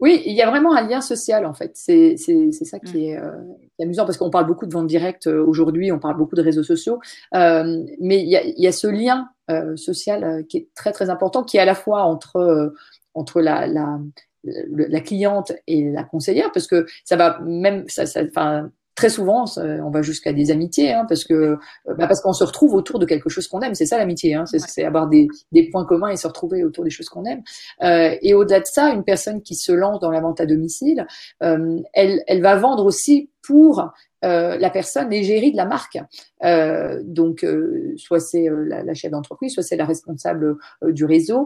Oui, il y a vraiment un lien social en fait. C'est ça qui est, euh, qui est, amusant parce qu'on parle beaucoup de vente directe euh, aujourd'hui, on parle beaucoup de réseaux sociaux, euh, mais il y, a, il y, a, ce lien euh, social qui est très très important, qui est à la fois entre, euh, entre la, la, la, cliente et la conseillère, parce que ça va même, ça, ça, très souvent, on va jusqu'à des amitiés, hein, parce que euh, bah parce qu'on se retrouve autour de quelque chose qu'on aime. C'est ça l'amitié, hein, c'est avoir des, des, points communs et se retrouver autour des choses qu'on aime. Euh, et au-delà de ça, une personne qui se lance dans la vente à domicile, euh, elle, elle va vendre aussi pour euh, la personne l'égérie de la marque. Euh, donc, euh, soit c'est la, la, chef d'entreprise, soit c'est la responsable du réseau.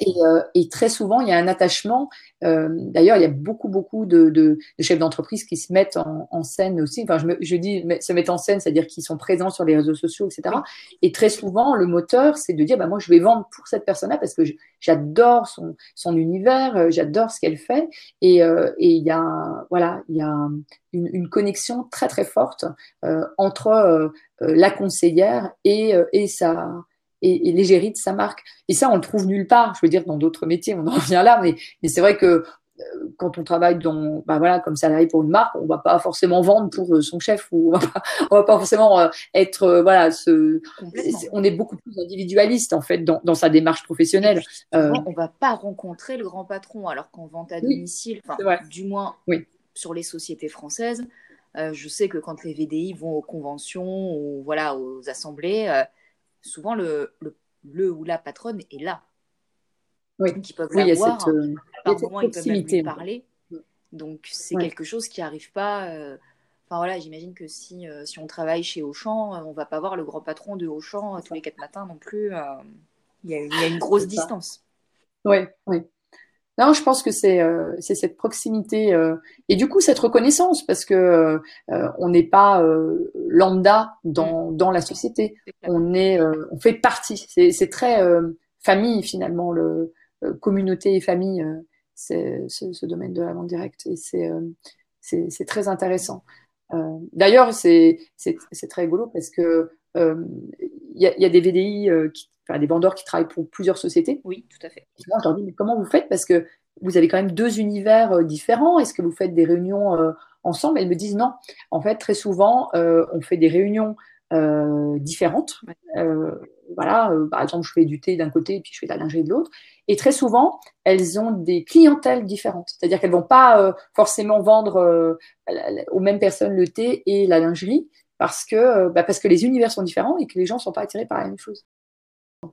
Et, euh, et, très souvent, il y a un attachement. Euh, D'ailleurs, il y a beaucoup, beaucoup de, de, de chefs d'entreprise qui se mettent en, en, scène aussi. Enfin, je, me, je dis se mettent en scène, c'est-à-dire qu'ils sont présents sur les réseaux sociaux, etc. Et très souvent, le moteur, c'est de dire, bah, moi, je vais vendre pour cette personne-là parce que j'adore son, son univers, euh, j'adore ce qu'elle fait. Et, euh, et il y a, voilà, il y a une, une connexion très, très forte euh, entre euh, la conseillère et, et sa et, l'égérie de sa marque. Et ça, on le trouve nulle part. Je veux dire, dans d'autres métiers, on en revient là, mais, mais c'est vrai que euh, quand on travaille dans, bah voilà, comme salarié pour une marque, on va pas forcément vendre pour euh, son chef ou on va pas, va pas forcément euh, être, voilà, ce, on est beaucoup plus individualiste en fait dans, dans sa démarche professionnelle. Euh, on va pas rencontrer le grand patron alors qu'en vente à domicile, du moins oui. sur les sociétés françaises, je sais que quand les VDI vont aux conventions ou voilà aux assemblées, souvent le, le, ou la patronne est là. Oui, Donc, ils peuvent la voir. Cette, euh, par moment, ils peuvent même lui parler. Donc, c'est quelque chose qui n'arrive pas. Euh, enfin, voilà, j'imagine que si, euh, si on travaille chez Auchan, on ne va pas voir le grand patron de Auchan tous les quatre matins non plus. Il y, a, y, a une grosse distance. Oui, oui. Non, je pense que c'est euh, cette proximité euh, et du coup cette reconnaissance parce que euh, on n'est pas euh, lambda dans, mm. dans la société. On est on fait partie. C'est très famille finalement le communauté et famille c'est ce, ce, domaine de la vente directe et c'est c'est très intéressant. D'ailleurs c'est c'est très rigolo parce que y a, y, a, des VDI qui enfin, des vendeurs qui travaillent pour plusieurs sociétés. Oui, tout à fait. moi, je leur dis, mais comment vous faites? Parce que vous avez quand même deux univers euh, différents. Est-ce que vous faites des réunions euh, ensemble? Elles me disent non. En fait, très souvent, euh, on fait des réunions euh, différentes. Euh, voilà, par exemple, je fais du thé d'un côté et puis je fais de la lingerie de l'autre. Et très souvent, elles ont des clientèles différentes. C'est-à-dire qu'elles vont pas forcément vendre aux mêmes personnes le thé et la lingerie parce que, bah, parce que les univers sont différents et que les gens ne sont pas attirés par la même chose.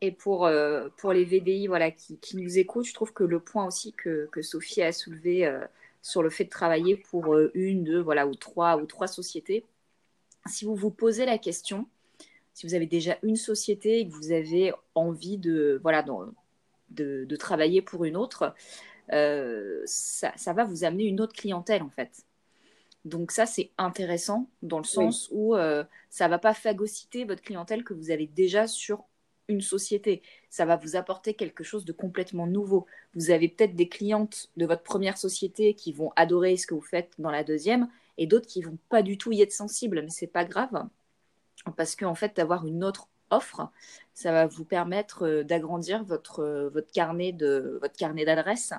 Et pour, euh, pour les VDI voilà, qui, qui, nous écoutent, je trouve que le point aussi que, que Sophie a soulevé euh, sur le fait de travailler pour euh, une, deux, voilà, ou trois, ou trois sociétés, si vous vous posez la question, si vous avez déjà une société et que vous avez envie de, voilà, de, de, travailler pour une autre, ça, va vous amener une autre clientèle en fait. Donc ça, c'est intéressant dans le sens oui. où ça ne va pas phagocyter votre clientèle que vous avez déjà sur une société. Ça va vous apporter quelque chose de complètement nouveau. Vous avez peut-être des clientes de votre première société qui vont adorer ce que vous faites dans la deuxième et d'autres qui vont pas du tout y être sensibles, mais c'est pas grave parce qu'en fait, d'avoir une autre offre, ça va vous permettre euh, d'agrandir votre, euh, votre carnet de votre carnet d'adresses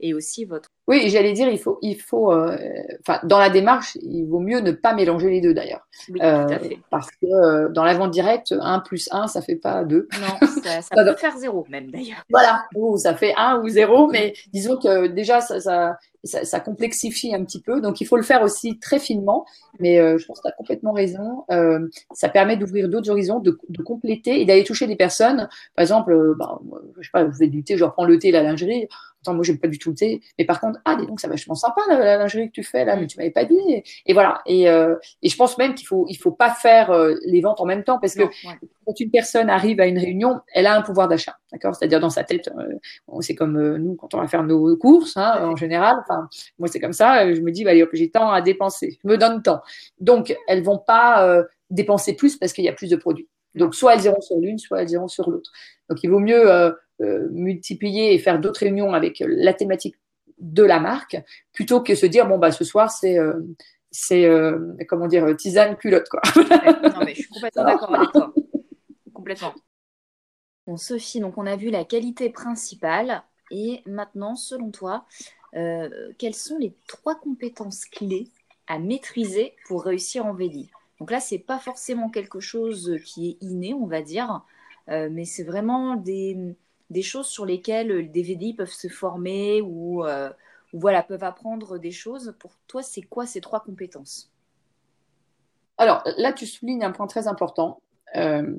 et aussi votre. Oui, j'allais dire, il faut, il faut, euh, enfin, dans la démarche, il vaut mieux ne pas mélanger les deux d'ailleurs. Oui, tout à fait. Parce que dans la vente directe, 1 plus 1, ça fait pas 2. Non, ça, ça peut faire 0 même d'ailleurs. Voilà, ou ça fait 1 ou 0, mais disons que déjà, ça, ça, ça, complexifie un petit peu. Donc, il faut le faire aussi très finement. Mais euh, je pense que tu as complètement raison. Euh, ça permet d'ouvrir d'autres horizons, de, de, compléter et d'aller toucher des personnes. Par exemple, euh, bah, je sais pas, je vais du thé, je reprends le thé, la lingerie. Attends, moi, j'aime pas du tout le thé. Mais par contre, ah, dis donc, ça vachement sympa, la, lingerie que tu fais là, mais tu m'avais pas dit. Et, voilà. Et, euh, et, je pense même qu'il faut, il faut pas faire euh, les ventes en même temps parce que quand une personne arrive à une réunion, elle a un pouvoir d'achat. D'accord? C'est-à-dire dans sa tête, c'est comme nous quand on va faire nos courses, hein, en général. Enfin, moi, c'est comme ça. Je me dis, bah, j'ai tant à dépenser. Je me donne tant. Donc, elles vont pas euh, dépenser plus parce qu'il y a plus de produits. Donc, soit elles iront sur l'une, soit elles iront sur l'autre. Donc, il vaut mieux euh, euh, multiplier et faire d'autres réunions avec la thématique de la marque plutôt que se dire, bon, bah, ce soir, c'est c'est comment dire tisane culotte quoi. non mais je suis complètement d'accord avec toi. Complètement. Bon Sophie, donc on a vu la qualité principale et maintenant selon toi, quelles sont les trois compétences clés à maîtriser pour réussir en VDI. Donc là, c'est pas forcément quelque chose qui est inné, on va dire, euh, mais c'est vraiment des, des, choses sur lesquelles des VDI peuvent se former ou, euh, voilà, peuvent apprendre des choses. Pour toi, c'est quoi ces trois compétences? Alors là, tu soulignes un point très important. Euh,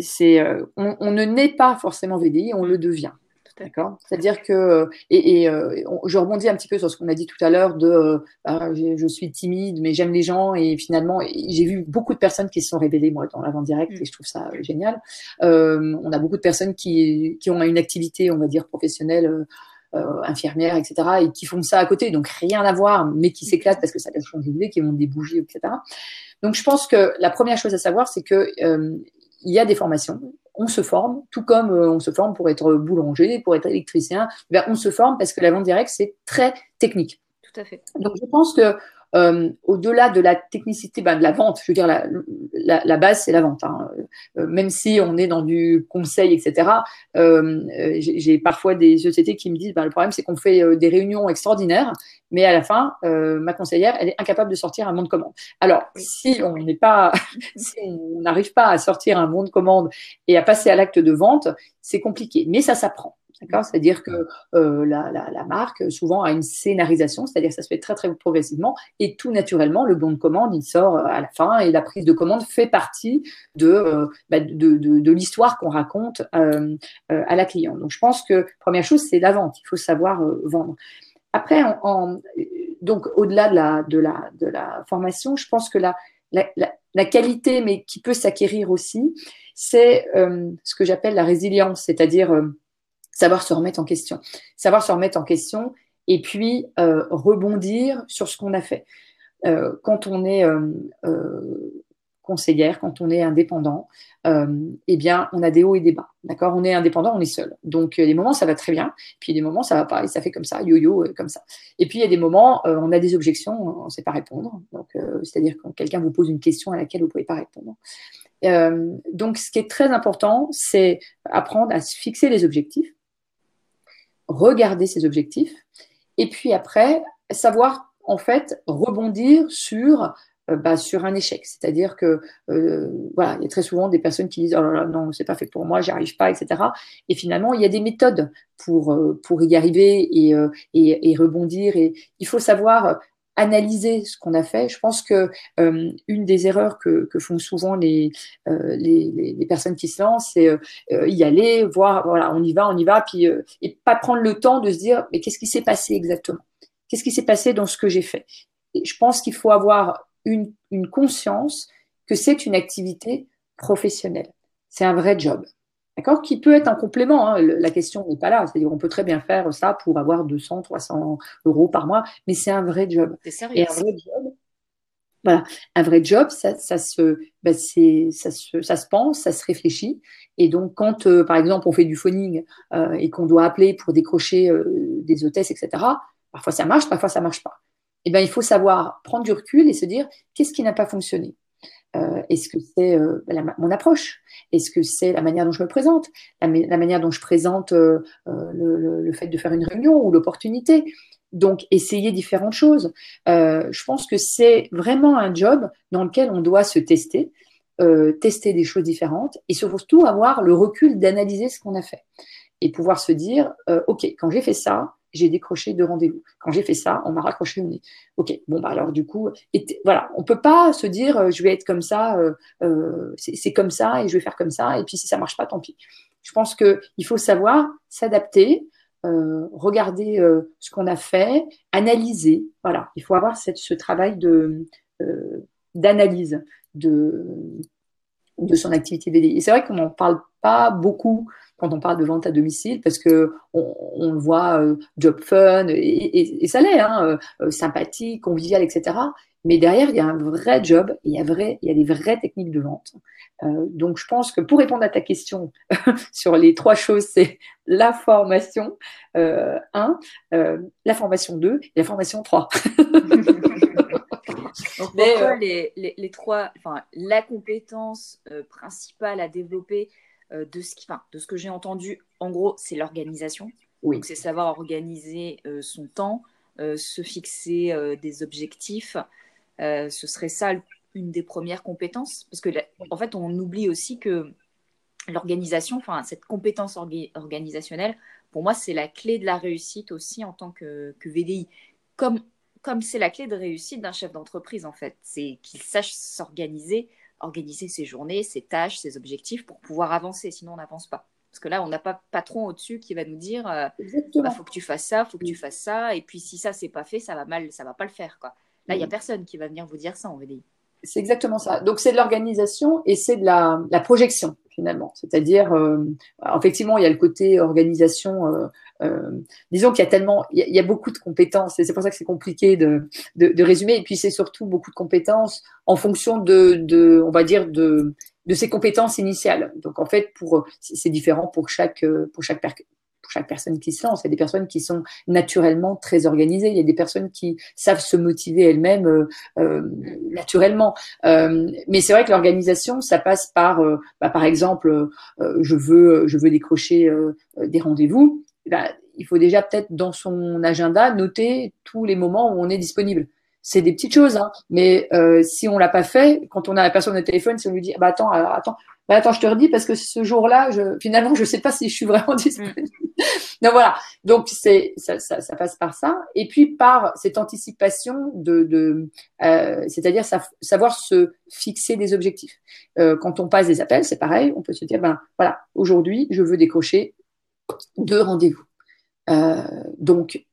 c'est on, ne naît pas forcément VDI, on le devient. D'accord? C'est-à-dire que, et, euh, je rebondis un petit peu sur ce qu'on a dit tout à l'heure de euh, bah, je, suis timide, mais j'aime les gens, et finalement, j'ai vu beaucoup de personnes qui se sont révélées, moi, dans la vente directe, mm. et je trouve ça euh, génial. on a beaucoup de personnes qui, qui, ont une activité, on va dire, professionnelle. infirmière, etc., et qui font ça à côté, donc rien à voir, mais qui s'éclatent parce que ça les change d'idée, qui ont des bougies, etc. Donc je pense que la première chose à savoir, c'est que il y a des formations, on se forme, tout comme euh, on se forme pour être boulanger, pour être électricien, ben, on se forme parce que la vente directe, c'est très technique. Tout à fait. Donc, je pense que euh, au-delà de la technicité ben, de la vente, je veux dire, la, la, la base, c'est la vente. Hein. Euh, même si on est dans du conseil, etc., euh, j'ai parfois des sociétés qui me disent, ben, le problème, c'est qu'on fait euh, des réunions extraordinaires, mais à la fin, euh, ma conseillère, elle est incapable de sortir un bon de commande. Alors, si on n'est pas, si on n'arrive pas à sortir un bon de commande et à passer à l'acte de vente, c'est compliqué, mais ça s'apprend. C'est-à-dire que euh, la, marque souvent a une scénarisation, c'est-à-dire que ça se fait très très progressivement et tout naturellement le bon de commande il sort euh, à la fin et la prise de commande fait partie de euh, bah, de, l'histoire qu'on raconte à la cliente. Donc je pense que première chose c'est la vente, il faut savoir vendre. Après donc au-delà de la, de la de la formation, je pense que la la, qualité, mais qui peut s'acquérir aussi, c'est ce que j'appelle la résilience, c'est-à-dire savoir se remettre en question. Savoir se remettre en question et puis euh, rebondir sur ce qu'on a fait. Euh, quand on est euh, conseillère, quand on est indépendant, eh bien, on a des hauts et des bas. D'accord? On est indépendant, on est seul. Donc, des moments, ça va très bien. Puis, des moments, ça va pas et ça fait comme ça, yo-yo, comme ça. Et puis, il y a des moments, on a des objections, on ne sait pas répondre. Donc, c'est-à-dire quand quelqu'un vous pose une question à laquelle vous ne pouvez pas répondre. donc, ce qui est très important, c'est apprendre à se fixer les objectifs regarder ses objectifs, et puis après, savoir en fait rebondir sur euh, bah, sur un échec. C'est-à-dire que euh, voilà, il y a très souvent des personnes qui disent oh là là, non, c'est pas fait pour moi, j'y arrive pas, etc. Et finalement, il y a des méthodes pour euh, pour y arriver et, et, et, rebondir. Et il faut savoir analyser ce qu'on a fait. Je pense que euh, une des erreurs que, font souvent les, euh, les, les, personnes qui se lancent, c'est euh, y aller, voir, voilà, on y va, on y va, puis et pas prendre le temps de se dire, mais qu'est-ce qui s'est passé exactement? Qu'est-ce qui s'est passé dans ce que j'ai fait? Je pense qu'il faut avoir une, une conscience que c'est une activité professionnelle. C'est un vrai job. D'accord? Qui peut être un complément. Hein. La question n'est pas là. C'est-à-dire, on peut très bien faire ça pour avoir 200, 300 euros par mois, mais c'est un vrai job. C'est sérieux? Et un vrai job, voilà, un vrai job, ça, ça se, ben ça se, ça se pense, ça se réfléchit. Et donc, quand, euh, par exemple, on fait du phoning euh, et qu'on doit appeler pour décrocher euh, des hôtesses, etc., parfois ça marche, parfois ça marche pas. Eh ben, il faut savoir prendre du recul et se dire qu'est-ce qui n'a pas fonctionné? Est-ce que c'est mon approche? Est-ce que c'est la manière dont je me présente? La, manière dont je présente le, le, fait de faire une réunion ou l'opportunité? Donc, essayer différentes choses. je pense que c'est vraiment un job dans lequel on doit se tester, euh, tester des choses différentes et surtout avoir le recul d'analyser ce qu'on a fait et pouvoir se dire, euh, OK, quand j'ai fait ça, j'ai décroché deux rendez-vous. Quand j'ai fait ça, on m'a raccroché au nez. Ok, bon bah alors du coup, voilà, on peut pas se dire euh, je vais être comme ça, c'est comme ça et je vais faire comme ça et puis si ça marche pas, tant pis. Je pense que il faut savoir s'adapter, regarder ce qu'on a fait, analyser. Voilà, il faut avoir ce travail de d'analyse de, de son activité BD. Et c'est vrai qu'on n'en parle pas beaucoup quand on parle de vente à domicile parce que on, le voit euh, job fun et, ça l'est, hein, euh, sympathique, convivial, etc. Mais derrière, il y a un vrai job, il y a, vrai, il y a des vraies techniques de vente. Euh, donc, je pense que pour répondre à ta question sur les trois choses, c'est la formation 1, la formation 2 et la formation 3. Donc, les, les, trois, enfin, la compétence principale à développer de, ce qui, de ce que j'ai entendu, en gros, c'est l'organisation. Oui. Donc, c'est savoir organiser son temps, se fixer des objectifs. ce serait ça une des premières compétences. Parce que, en fait, on oublie aussi que l'organisation, enfin, cette compétence organisationnelle, pour moi, c'est la clé de la réussite aussi en tant que, que VDI. Comme comme c'est la clé de réussite d'un chef d'entreprise, en fait. C'est qu'il sache s'organiser, organiser ses journées, ses tâches, ses objectifs pour pouvoir avancer. Sinon, on n'avance pas. Parce que là, on n'a pas patron au-dessus qui va nous dire il euh, bah, faut que tu fasses ça, faut que tu fasses ça. Et puis, si ça, c'est pas fait, ça va mal, ça va pas le faire. Quoi. Là, il n'y a personne qui va venir vous dire ça en VDI. C'est exactement ça. Donc, c'est de l'organisation et c'est de la, projection, finalement. C'est-à-dire, euh, effectivement, il y a le côté organisation euh, euh, disons qu'il y a tellement, il y a, beaucoup de compétences et c'est pour ça que c'est compliqué de, de, résumer. Et puis c'est surtout beaucoup de compétences en fonction de, de on va dire de, de ses compétences initiales. Donc en fait, pour c'est différent pour chaque pour chaque chaque personne qui se lance. Il y a des personnes qui sont naturellement très organisées. Il y a des personnes qui savent se motiver elles-mêmes euh, euh naturellement. Euh, mais c'est vrai que l'organisation, ça passe par, bah, par exemple, je veux, je veux décrocher des rendez-vous. Bah, il faut déjà peut-être dans son agenda noter tous les moments où on est disponible. C'est des petites choses, hein, mais euh, si on l'a pas fait, quand on a la personne au téléphone, si on lui dit bah attends, attends, bah attends, je te redis parce que ce jour-là, je, finalement, je sais pas si je suis vraiment disponible. Donc voilà, donc c'est ça, ça, ça, passe par ça, et puis par cette anticipation de, de euh, c'est-à-dire savoir se fixer des objectifs. Euh, quand on passe des appels, c'est pareil, on peut se dire ben voilà, aujourd'hui, je veux décrocher deux rendez-vous. Euh, donc,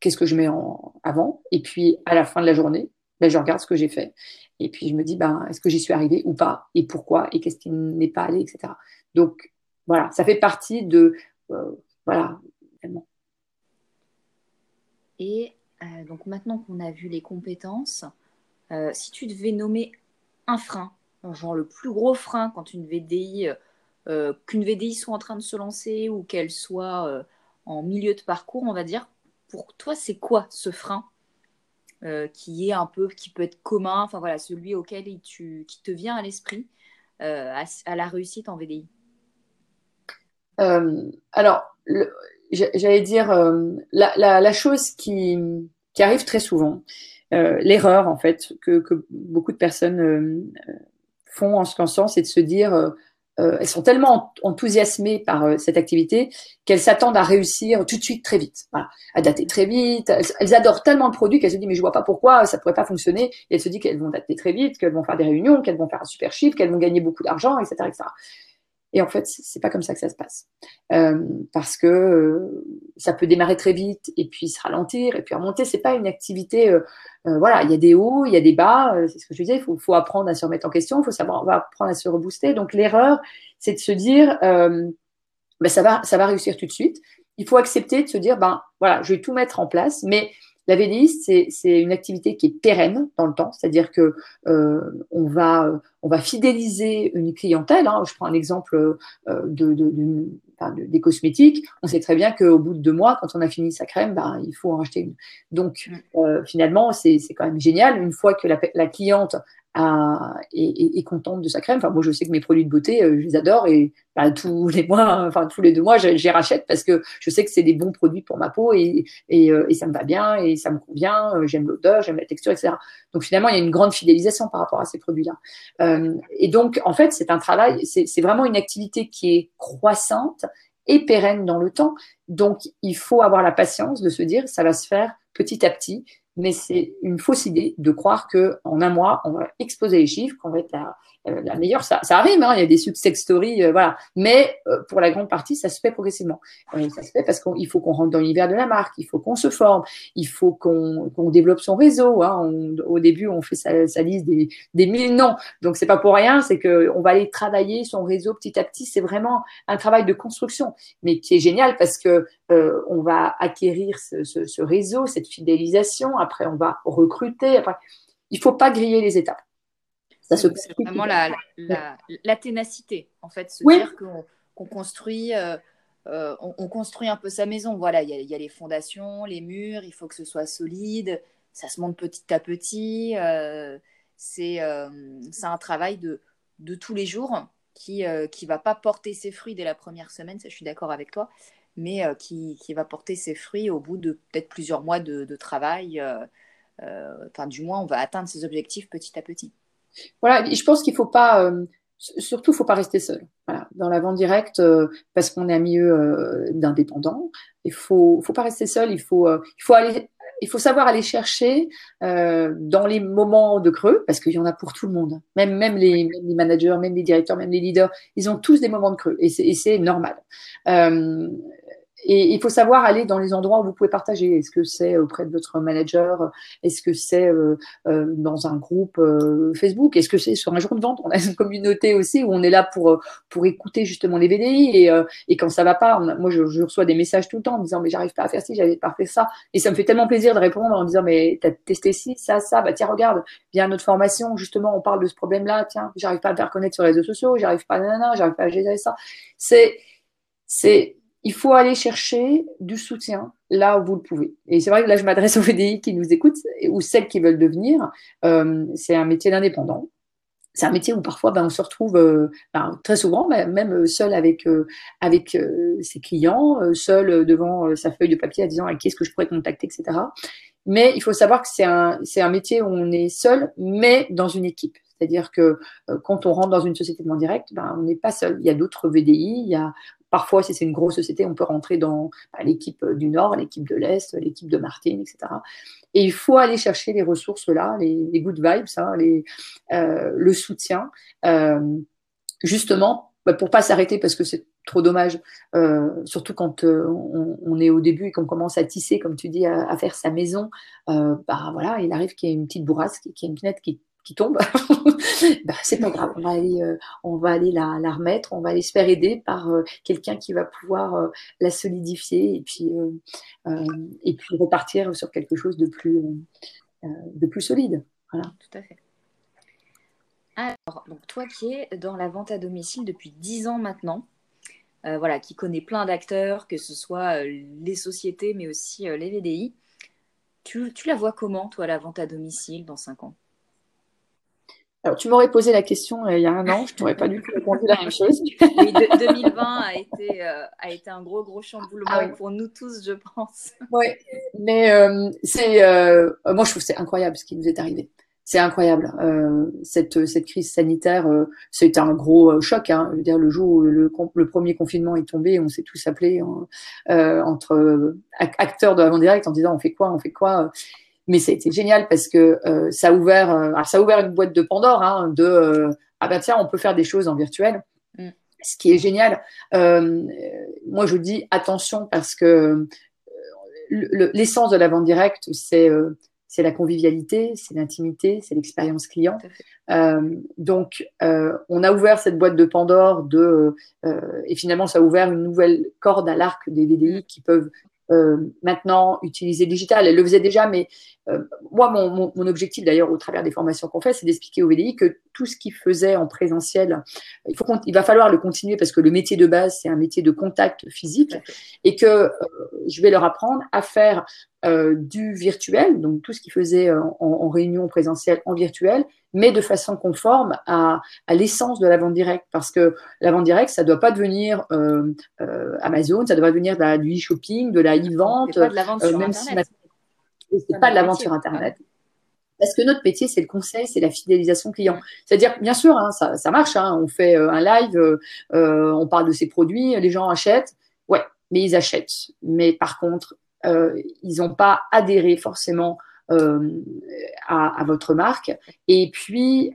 qu'est-ce que je mets en avant Et puis, à la fin de la journée, ben, je regarde ce que j'ai fait. Et puis, je me dis, ben, est-ce que j'y suis arrivée ou pas? Et pourquoi? Et qu'est-ce qui n'est pas allé, etc. Donc, voilà, ça fait partie de... Euh, voilà. Et euh, donc, maintenant qu'on a vu les compétences, si tu devais nommer un frein, genre le plus gros frein quand une VDI euh, qu'une VDI soit en train de se lancer ou qu'elle soit euh, en milieu de parcours, on va dire, pour toi, c'est quoi ce frein euh, qui est un peu, qui peut être commun, enfin voilà, celui auquel tu, qui te vient à l'esprit à, la réussite en VDI Alors, j'allais dire, la, chose qui, arrive très souvent, l'erreur en fait que, que, beaucoup de personnes font en ce sens, c'est de se dire euh, elles sont tellement enthousiasmées par euh, cette activité qu'elles s'attendent à réussir tout de suite très vite, voilà, à dater très vite. Elles, adorent tellement le produit qu'elles se disent mais je vois pas pourquoi ça pourrait pas fonctionner. Et elles se disent qu'elles vont dater très vite, qu'elles vont faire des réunions, qu'elles vont faire un super chiffre, qu'elles vont gagner beaucoup d'argent, etc., etc. Et en fait, c'est pas comme ça que ça se passe, euh, parce que euh, ça peut démarrer très vite et puis se ralentir et puis remonter. C'est pas une activité. Euh, euh voilà, il y a des hauts, il y a des bas. Euh, c'est ce que je disais. Il faut, faut, apprendre à se remettre en question. Il faut savoir, apprendre à se rebooster. Donc l'erreur, c'est de se dire, ben ça va, ça va réussir tout de suite. Il faut accepter de se dire, ben voilà, je vais tout mettre en place, mais la VDI, c'est une activité qui est pérenne dans le temps, c'est-à-dire que euh, on, va, on va fidéliser une clientèle. Hein. Je prends un exemple euh, de, des cosmétiques. On sait très bien qu'au bout de deux mois, quand on a fini sa crème, ben, il faut en racheter une. Donc, mm. euh, finalement, c'est quand même génial. Une fois que la, cliente est, contente de sa crème. Enfin, moi, je sais que mes produits de beauté, je les adore et bah, tous les mois, enfin tous les deux mois, je, rachète parce que je sais que c'est des bons produits pour ma peau et, et, et, ça me va bien et ça me convient. J'aime l'odeur, j'aime la texture, etc. Donc finalement, il y a une grande fidélisation par rapport à ces produits-là. et donc, en fait, c'est un travail, c'est vraiment une activité qui est croissante et pérenne dans le temps. Donc, il faut avoir la patience de se dire, ça va se faire petit à petit, mais c'est une fausse idée de croire que en un mois, on va exposer les chiffres, qu'on va être là euh, la meilleure, ça, arrive, hein, il y a des success stories, euh, voilà. Mais euh, pour la grande partie, ça se fait progressivement. ça se fait parce qu'il faut qu'on rentre dans l'univers de la marque, il faut qu'on se forme, il faut qu'on développe son réseau. Hein. au début, on fait sa, liste des, des mille noms, donc c'est pas pour rien, c'est que on va aller travailler son réseau petit à petit. C'est vraiment un travail de construction, mais qui est génial parce que on va acquérir ce réseau, cette fidélisation. Après, on va recruter. Après, il faut pas griller les étapes. C'est vraiment la, la, ténacité, en fait, se dire qu'on construit, euh, euh, on, construit un peu sa maison. Voilà, il y, a les fondations, les murs, il faut que ce soit solide, ça se monte petit à petit. Euh, c'est un travail de, de tous les jours qui ne va pas porter ses fruits dès la première semaine, ça je suis d'accord avec toi, mais qui, qui, va porter ses fruits au bout de peut-être plusieurs mois de, de travail. Enfin, du moins, on va atteindre ses objectifs petit à petit. Voilà, je pense qu'il faut pas, euh, surtout, il faut pas rester seul. Voilà, dans la vente directe, euh, parce qu'on est un milieu euh, d'indépendants, il faut, faut pas rester seul. Il faut, il faut aller, il faut savoir aller chercher dans les moments de creux, parce qu'il y en a pour tout le monde. Même, même les, les, managers, même les directeurs, même les leaders, ils ont tous des moments de creux, et c'est normal. Et il faut savoir aller dans les endroits où vous pouvez partager. Est-ce que c'est auprès de votre manager? Est-ce que c'est euh, euh, dans un groupe euh, Facebook? Est-ce que c'est sur un jour de vente? On a une communauté aussi où on est là pour pour écouter justement les VDI et, et quand ça va pas, moi je, reçois des messages tout le temps en me disant mais j'arrive pas à faire ci, j'arrive pas à faire ça. Et ça me fait tellement plaisir de répondre en disant mais t'as testé ci, ça, ça, bah tiens regarde, à notre formation justement on parle de ce problème-là, tiens j'arrive pas à me faire connaître sur les réseaux sociaux, j'arrive pas, nanana, j'arrive pas à gérer ça. C'est c'est il faut aller chercher du soutien là où vous le pouvez. Et c'est vrai que là, je m'adresse aux VDI qui nous écoutent ou celles qui veulent devenir. Euh, c'est un métier d'indépendant. C'est un métier où parfois ben, on se retrouve euh, ben, très souvent même seul avec, euh, avec ses clients, seul devant sa feuille de papier à disant à qui est-ce que je pourrais contacter, etc. Mais il faut savoir que c'est un, un métier où on est seul, mais dans une équipe. C'est-à-dire que quand on rentre dans une société de vente directe, ben, on n'est pas seul. Il y a d'autres VDI, il y a Parfois, si c'est une grosse société, on peut rentrer dans bah, l'équipe du Nord, l'équipe de l'Est, l'équipe de Martine, etc. Et il faut aller chercher les ressources là, les, good vibes, hein, euh, le soutien, euh, justement bah, pour pas s'arrêter parce que c'est trop dommage, euh, surtout quand on, est au début et qu'on commence à tisser, comme tu dis, à, faire sa maison. bah il arrive qu'il y ait une petite bourrasque, qu'il y ait une fenêtre qui tombe, bah, c'est pas grave, on va aller, euh, on va aller la, remettre, on va aller aider par euh, quelqu'un qui va pouvoir euh, la solidifier et puis, et puis repartir sur quelque chose de plus, de plus solide. Voilà. Tout à fait. Alors, donc toi qui es dans la vente à domicile depuis 10 ans maintenant, voilà, qui connaît plein d'acteurs, que ce soit les sociétés mais aussi les VDI, tu, tu la vois comment, toi, la vente à domicile dans 5 ans? Alors, tu m'aurais posé la question euh, il y a un an, je t'aurais pas du tout répondu la même chose. Oui, 2020 a été, euh, a été un gros, gros chamboulement ah pour nous tous, je pense. Oui, mais euh, c'est, moi, je trouve c'est incroyable ce qui nous est arrivé. C'est incroyable. cette, cette crise sanitaire, c'était un gros choc. Hein. Je veux dire, le jour où le, le premier confinement est tombé, on s'est tous appelés hein, entre acteurs de la vente directe en disant on fait quoi, on fait quoi mais c'était génial parce que euh, ça a ouvert, euh, ça a ouvert une boîte de Pandore hein, de euh, ah ben tiens, on peut faire des choses en virtuel. Mm. Ce qui est génial. moi, je dis attention parce que l'essence de la vente directe, c'est c'est la convivialité, c'est l'intimité, c'est l'expérience client. donc, on a ouvert cette boîte de Pandore de, et finalement, ça a ouvert une nouvelle corde à l'arc des VDI mm. qui peuvent euh, maintenant utiliser digital. Elle le faisait déjà, mais euh, moi, mon, mon, mon objectif d'ailleurs au travers des formations qu'on fait, c'est d'expliquer aux VDI que tout ce qu'ils faisaient en présentiel, il, faut il va falloir le continuer parce que le métier de base, c'est un métier de contact physique et que euh, je vais leur apprendre à faire euh, du virtuel, donc tout ce qu'ils faisaient en, en, réunion présentielle en virtuel, mais de façon conforme à, à l'essence de la vente directe. Parce que la vente directe, ça ne doit pas devenir euh, Amazon, ça doit devenir de du e-shopping, de la e-vente, même si c'est pas de la vente sur Internet. Parce que notre métier, c'est le conseil, c'est la fidélisation client. C'est-à-dire, bien sûr, hein, ça, marche. Hein, on fait euh, un live, euh, euh, on parle de ses produits, les gens achètent. Ouais, mais ils achètent. Mais par contre, ils n'ont pas adhéré forcément à, à, votre marque. Et puis,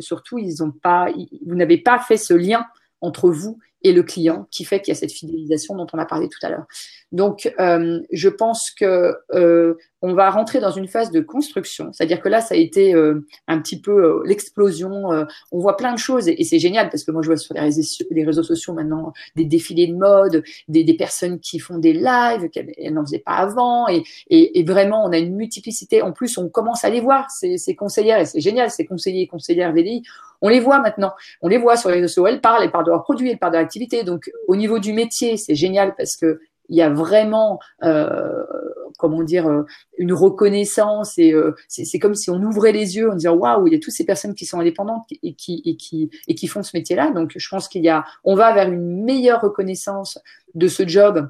surtout, ils ont pas, vous n'avez pas fait ce lien entre vous et le client qui fait qu'il y a cette fidélisation dont on a parlé tout à l'heure. Donc, euh, je pense que euh, on va rentrer dans une phase de construction, c'est-à-dire que là, ça a été euh, un petit peu euh, l'explosion. Euh, on voit plein de choses et, c'est génial parce que moi, je vois sur les réseaux, les réseaux sociaux maintenant des défilés de mode, des, des personnes qui font des lives qu'elles n'en faisaient pas avant et, et, et, vraiment, on a une multiplicité. En plus, on commence à les voir ces, ces conseillères et c'est génial, ces conseillers et conseillères VDI. On les voit maintenant, on les voit sur les réseaux sociaux. Elles parlent, elles parlent de leurs produits, elles parlent de l'activité. Donc, au niveau du métier, c'est génial parce que il y a vraiment, euh, comment dire, euh, une reconnaissance et euh, c'est comme si on ouvrait les yeux en disant waouh, il y a toutes ces personnes qui sont indépendantes et qui et qui et qui font ce métier-là. Donc, je pense qu'il y a, on va vers une meilleure reconnaissance de ce job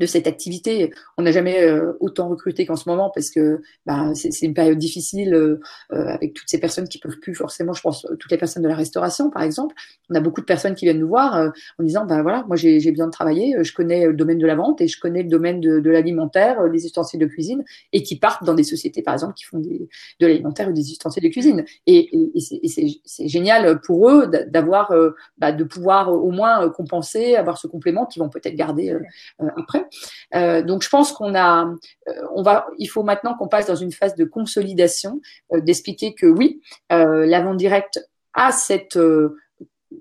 de cette activité. On n'a jamais euh, autant recruté qu'en ce moment parce que bah, c'est une période difficile euh, euh, avec toutes ces personnes qui peuvent plus forcément, je pense, toutes les personnes de la restauration, par exemple. On a beaucoup de personnes qui viennent nous voir en disant, ben voilà, moi j'ai besoin de travailler, je connais le domaine de la vente et je connais le domaine de, l'alimentaire, des ustensiles de cuisine, et qui partent dans des sociétés, par exemple, qui font des, de l'alimentaire ou des ustensiles de cuisine. Et, et, et c'est génial pour eux d'avoir, bah, de pouvoir au moins compenser, avoir ce complément qu'ils vont peut-être garder après. Euh, donc je pense qu'on a, euh, on va, il faut maintenant qu'on passe dans une phase de consolidation, euh, d'expliquer que oui, la vente directe a cette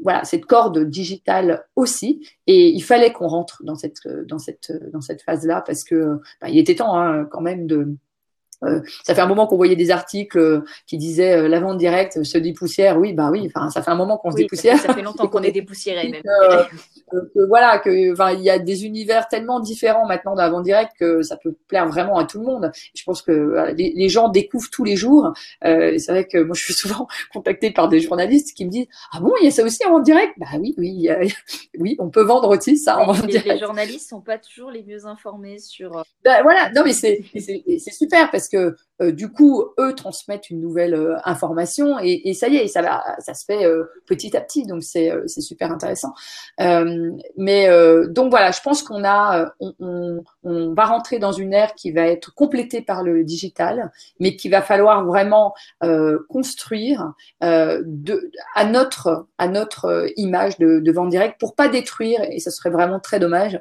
voilà, cette corde digitale aussi. Et il fallait qu'on rentre dans cette, dans cette, dans cette phase-là parce que bah, il était temps hein, quand même de, ça fait un moment qu'on voyait des articles euh, qui disaient euh, la vente directe se dépoussière. Oui, bah oui. Enfin, ça fait un moment qu'on se dépoussière. Ça fait longtemps qu'on est dépoussiéré. Même. Que, voilà, que il y a des univers tellement différents maintenant de la vente directe que ça peut plaire vraiment à tout le monde. Je pense que les, les, gens découvrent tous les jours. c'est vrai que moi, je suis souvent contactée par des journalistes qui me disent ah bon, il y a ça aussi en vente directe? Bah oui, oui, oui, on peut vendre aussi ça en vente directe. Les journalistes sont pas toujours les mieux informés sur. Ben, voilà, non mais c'est c'est super parce que euh, du coup, eux transmettent une nouvelle euh, information et, ça y est, ça, ça se fait euh, petit à petit, donc c'est super intéressant. mais donc voilà, je pense qu'on a, on, va rentrer dans une ère qui va être complétée par le digital, mais qu'il va falloir vraiment construire à notre à notre image de, de vente directe pour pas détruire et ce serait vraiment très dommage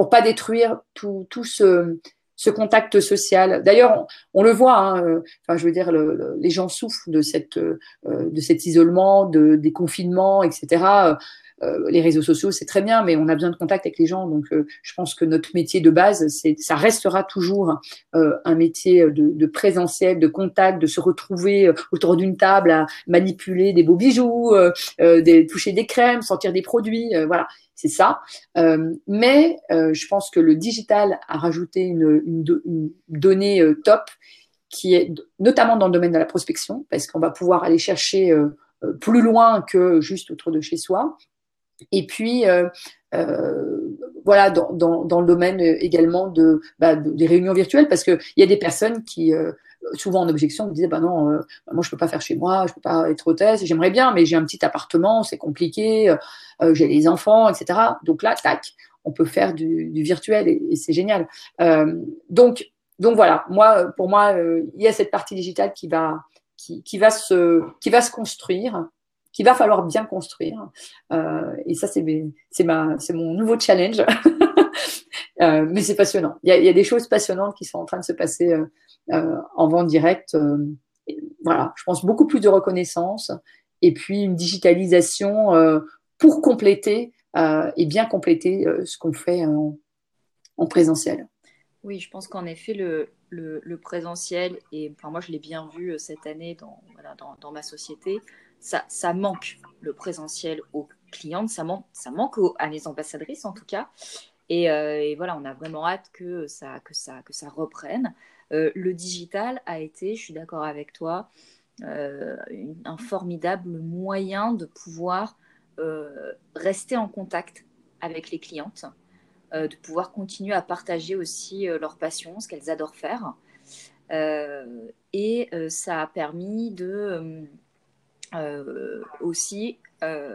pour pas détruire tout, tout ce ce contact social. D'ailleurs, on, le voit. Hein, euh, enfin, je veux dire, le, les gens souffrent de cette, euh, de cet isolement, de, des confinements, etc. Euh, les réseaux sociaux, c'est très bien, mais on a besoin de contact avec les gens. Donc, je pense que notre métier de base, c'est, ça restera toujours un métier de, de, présentiel, de contact, de se retrouver autour d'une table à manipuler des beaux bijoux, des, toucher des crèmes, sentir des produits. voilà c'est ça. Euh, mais euh, je pense que le digital a rajouté une, donnée euh, top qui est notamment dans le domaine de la prospection, parce qu'on va pouvoir aller chercher plus loin que juste autour de chez soi. Et puis, voilà, dans, dans, le domaine également de, bah, des réunions virtuelles, parce qu'il y a des personnes qui souvent en objection, me disaient bah non, euh, moi je peux pas faire chez moi, je peux pas être hôtesse, j'aimerais bien, mais j'ai un petit appartement, c'est compliqué, euh, euh, j'ai les enfants, etc. Donc là, tac, on peut faire du, virtuel et, c'est génial. donc donc voilà, moi pour moi, il y a cette partie digitale qui va qui, va se qui va se construire qu'il va falloir bien construire. Et ça, c'est mon nouveau challenge. euh, mais c'est passionnant. Il y, a, des choses passionnantes qui sont en train de se passer euh, euh, en vente directe. Voilà, je pense beaucoup plus de reconnaissance et puis une digitalisation pour compléter et bien compléter ce qu'on fait en, en, présentiel. Oui, je pense qu'en effet, le, présentiel, et enfin, moi je l'ai bien vu cette année dans, dans, ma société, ça, manque le présentiel aux clientes, ça manque, ça manque à mes ambassadrices en tout cas. Euh, et, voilà, on a vraiment hâte que ça, que ça, que ça reprenne. Euh, le digital a été, je suis d'accord avec toi, euh, un formidable moyen de pouvoir rester en contact avec les clientes, de pouvoir continuer à partager aussi leur passion, ce qu'elles adorent faire. et ça a permis de aussi,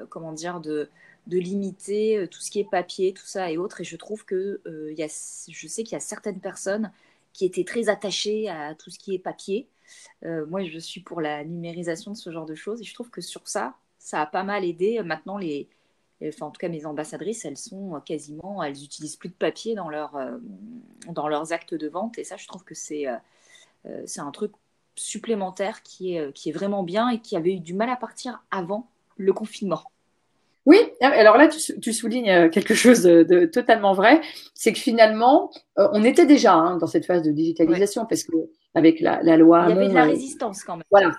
comment dire, de, de limiter euh, tout ce qui est papier, tout ça et autres. Et je trouve que euh, y a, je sais qu'il y a certaines personnes qui étaient très attachées à tout ce qui est papier. Euh, moi, je suis pour la numérisation de ce genre de choses et je trouve que sur ça, ça a pas mal aidé. Maintenant, les, enfin, en tout cas, mes ambassadrices, elles sont quasiment, elles utilisent plus de papier dans, leur, dans leurs actes de vente et ça, je trouve que c'est un truc supplémentaire qui est, qui est vraiment bien et qui avait eu du mal à partir avant le confinement. Oui, ah, alors là, tu, soulignes euh, quelque chose de, totalement vrai, c'est que finalement, euh, on était déjà hein, dans cette phase de digitalisation parce que avec la, loi, il y avait de la résistance quand même. Voilà,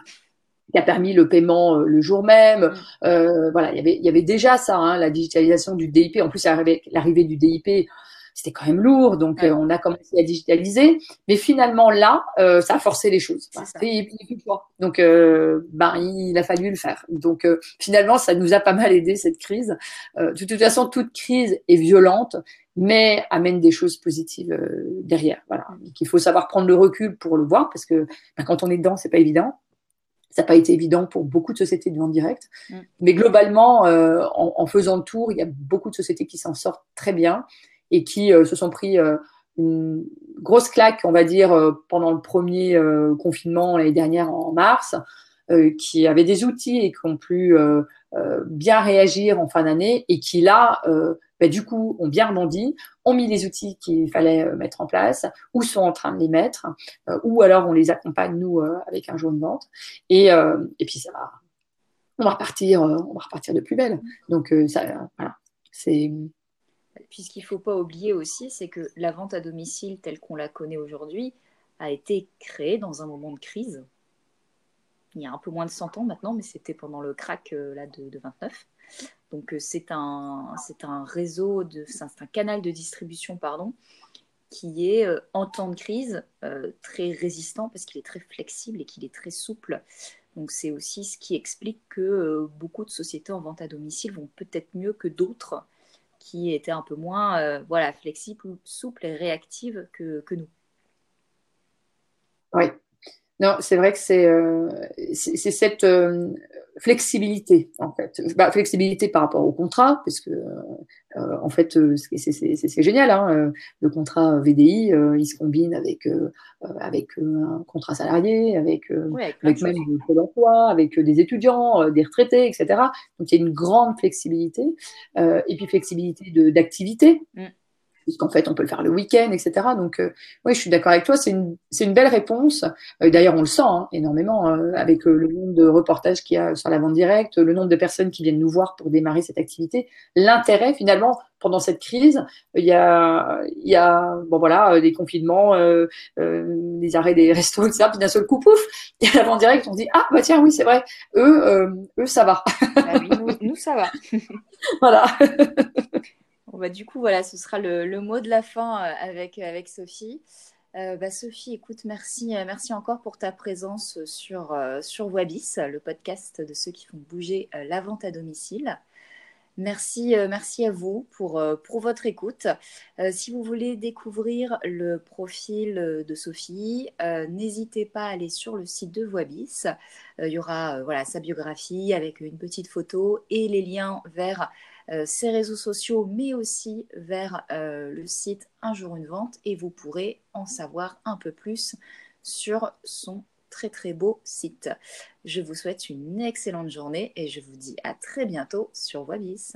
qui a permis le paiement euh, le jour même. Mm. voilà, il y avait, il y avait déjà ça, hein, la digitalisation du DIP. En plus, l'arrivée du DIP, c'était quand même lourd, donc euh, on a commencé à digitaliser. Mais finalement, là, euh, ça a forcé les choses. Donc, euh, ben, il a fallu le faire. Donc, finalement, ça nous a pas mal aidé, cette crise. de toute façon, toute crise est violente, mais amène des choses positives derrière. Voilà. Il faut savoir prendre le recul pour le voir, parce que ben, quand on est dedans, c'est pas évident. Ça n'a pas été évident pour beaucoup de sociétés de vente directe. Mm. Mais globalement, en, en, faisant le tour, il y a beaucoup de sociétés qui s'en sortent très bien et qui euh, se sont pris euh, une grosse claque, on va dire, euh, pendant le premier confinement l'année dernière en mars, qui avaient des outils et qui ont pu bien réagir en fin d'année et qui là, bah, du coup, ont bien rebondi, ont mis les outils qu'il fallait mettre en place, ou sont en train de les mettre, ou alors on les accompagne, nous, avec un jour de vente. Et, et puis, ça va, on va repartir, on va repartir de plus belle. Donc, ça, voilà, c'est puis ce qu'il ne faut pas oublier aussi, c'est que la vente à domicile telle qu'on la connaît aujourd'hui a été créée dans un moment de crise. Il y a un peu moins de 100 ans maintenant, mais c'était pendant le crack euh, là, de, 29. Donc euh, c'est un, un réseau, de, c'est un canal de distribution pardon, qui est euh, en temps de crise très résistant parce qu'il est très flexible et qu'il est très souple. Donc c'est aussi ce qui explique que beaucoup de sociétés en vente à domicile vont peut-être mieux que d'autres qui était un peu moins euh, voilà, flexible, souple et réactive que, que nous. Oui, non, c'est vrai que c'est euh, cette euh, flexibilité en fait, bah, flexibilité par rapport au contrat, parce que euh, en fait c'est génial, hein, le contrat VDI, il se combine avec avec un contrat salarié, avec, avec, même Pôle emploi, avec des étudiants, des retraités, etc. Donc il y a une grande flexibilité et puis flexibilité d'activité. Mm puisqu'en fait, on peut le faire le week-end, etc. Donc, euh, oui, je suis d'accord avec toi. C'est une, une, belle réponse. Euh, d'ailleurs, on le sent hein, énormément euh, avec le nombre de reportages qu'il y a sur la vente directe, le nombre de personnes qui viennent nous voir pour démarrer cette activité. L'intérêt, finalement, pendant cette crise, il y a, il y a bon voilà, des confinements, des arrêts des restos, etc. Puis d'un seul coup, pouf, il y a la vente directe. On se dit ah bah tiens oui c'est vrai, eux, eux ça va. Ah oui, nous, nous ça va. voilà. Bah, du coup, voilà, ce sera le, mot de la fin euh, avec, Sophie. Euh, bah, Sophie, écoute, merci, euh, merci encore pour ta présence sur, sur Wabis, le podcast de ceux qui font bouger la vente à domicile. Merci, merci à vous pour, pour votre écoute. si vous voulez découvrir le profil de Sophie, n'hésitez pas à aller sur le site de Voibis. il y aura voilà, sa biographie avec une petite photo et les liens vers euh, ses réseaux sociaux, mais aussi vers euh, le site Un jour une vente et vous pourrez en savoir un peu plus sur son très très beau site. Je vous souhaite une excellente journée et je vous dis à très bientôt sur Wabis.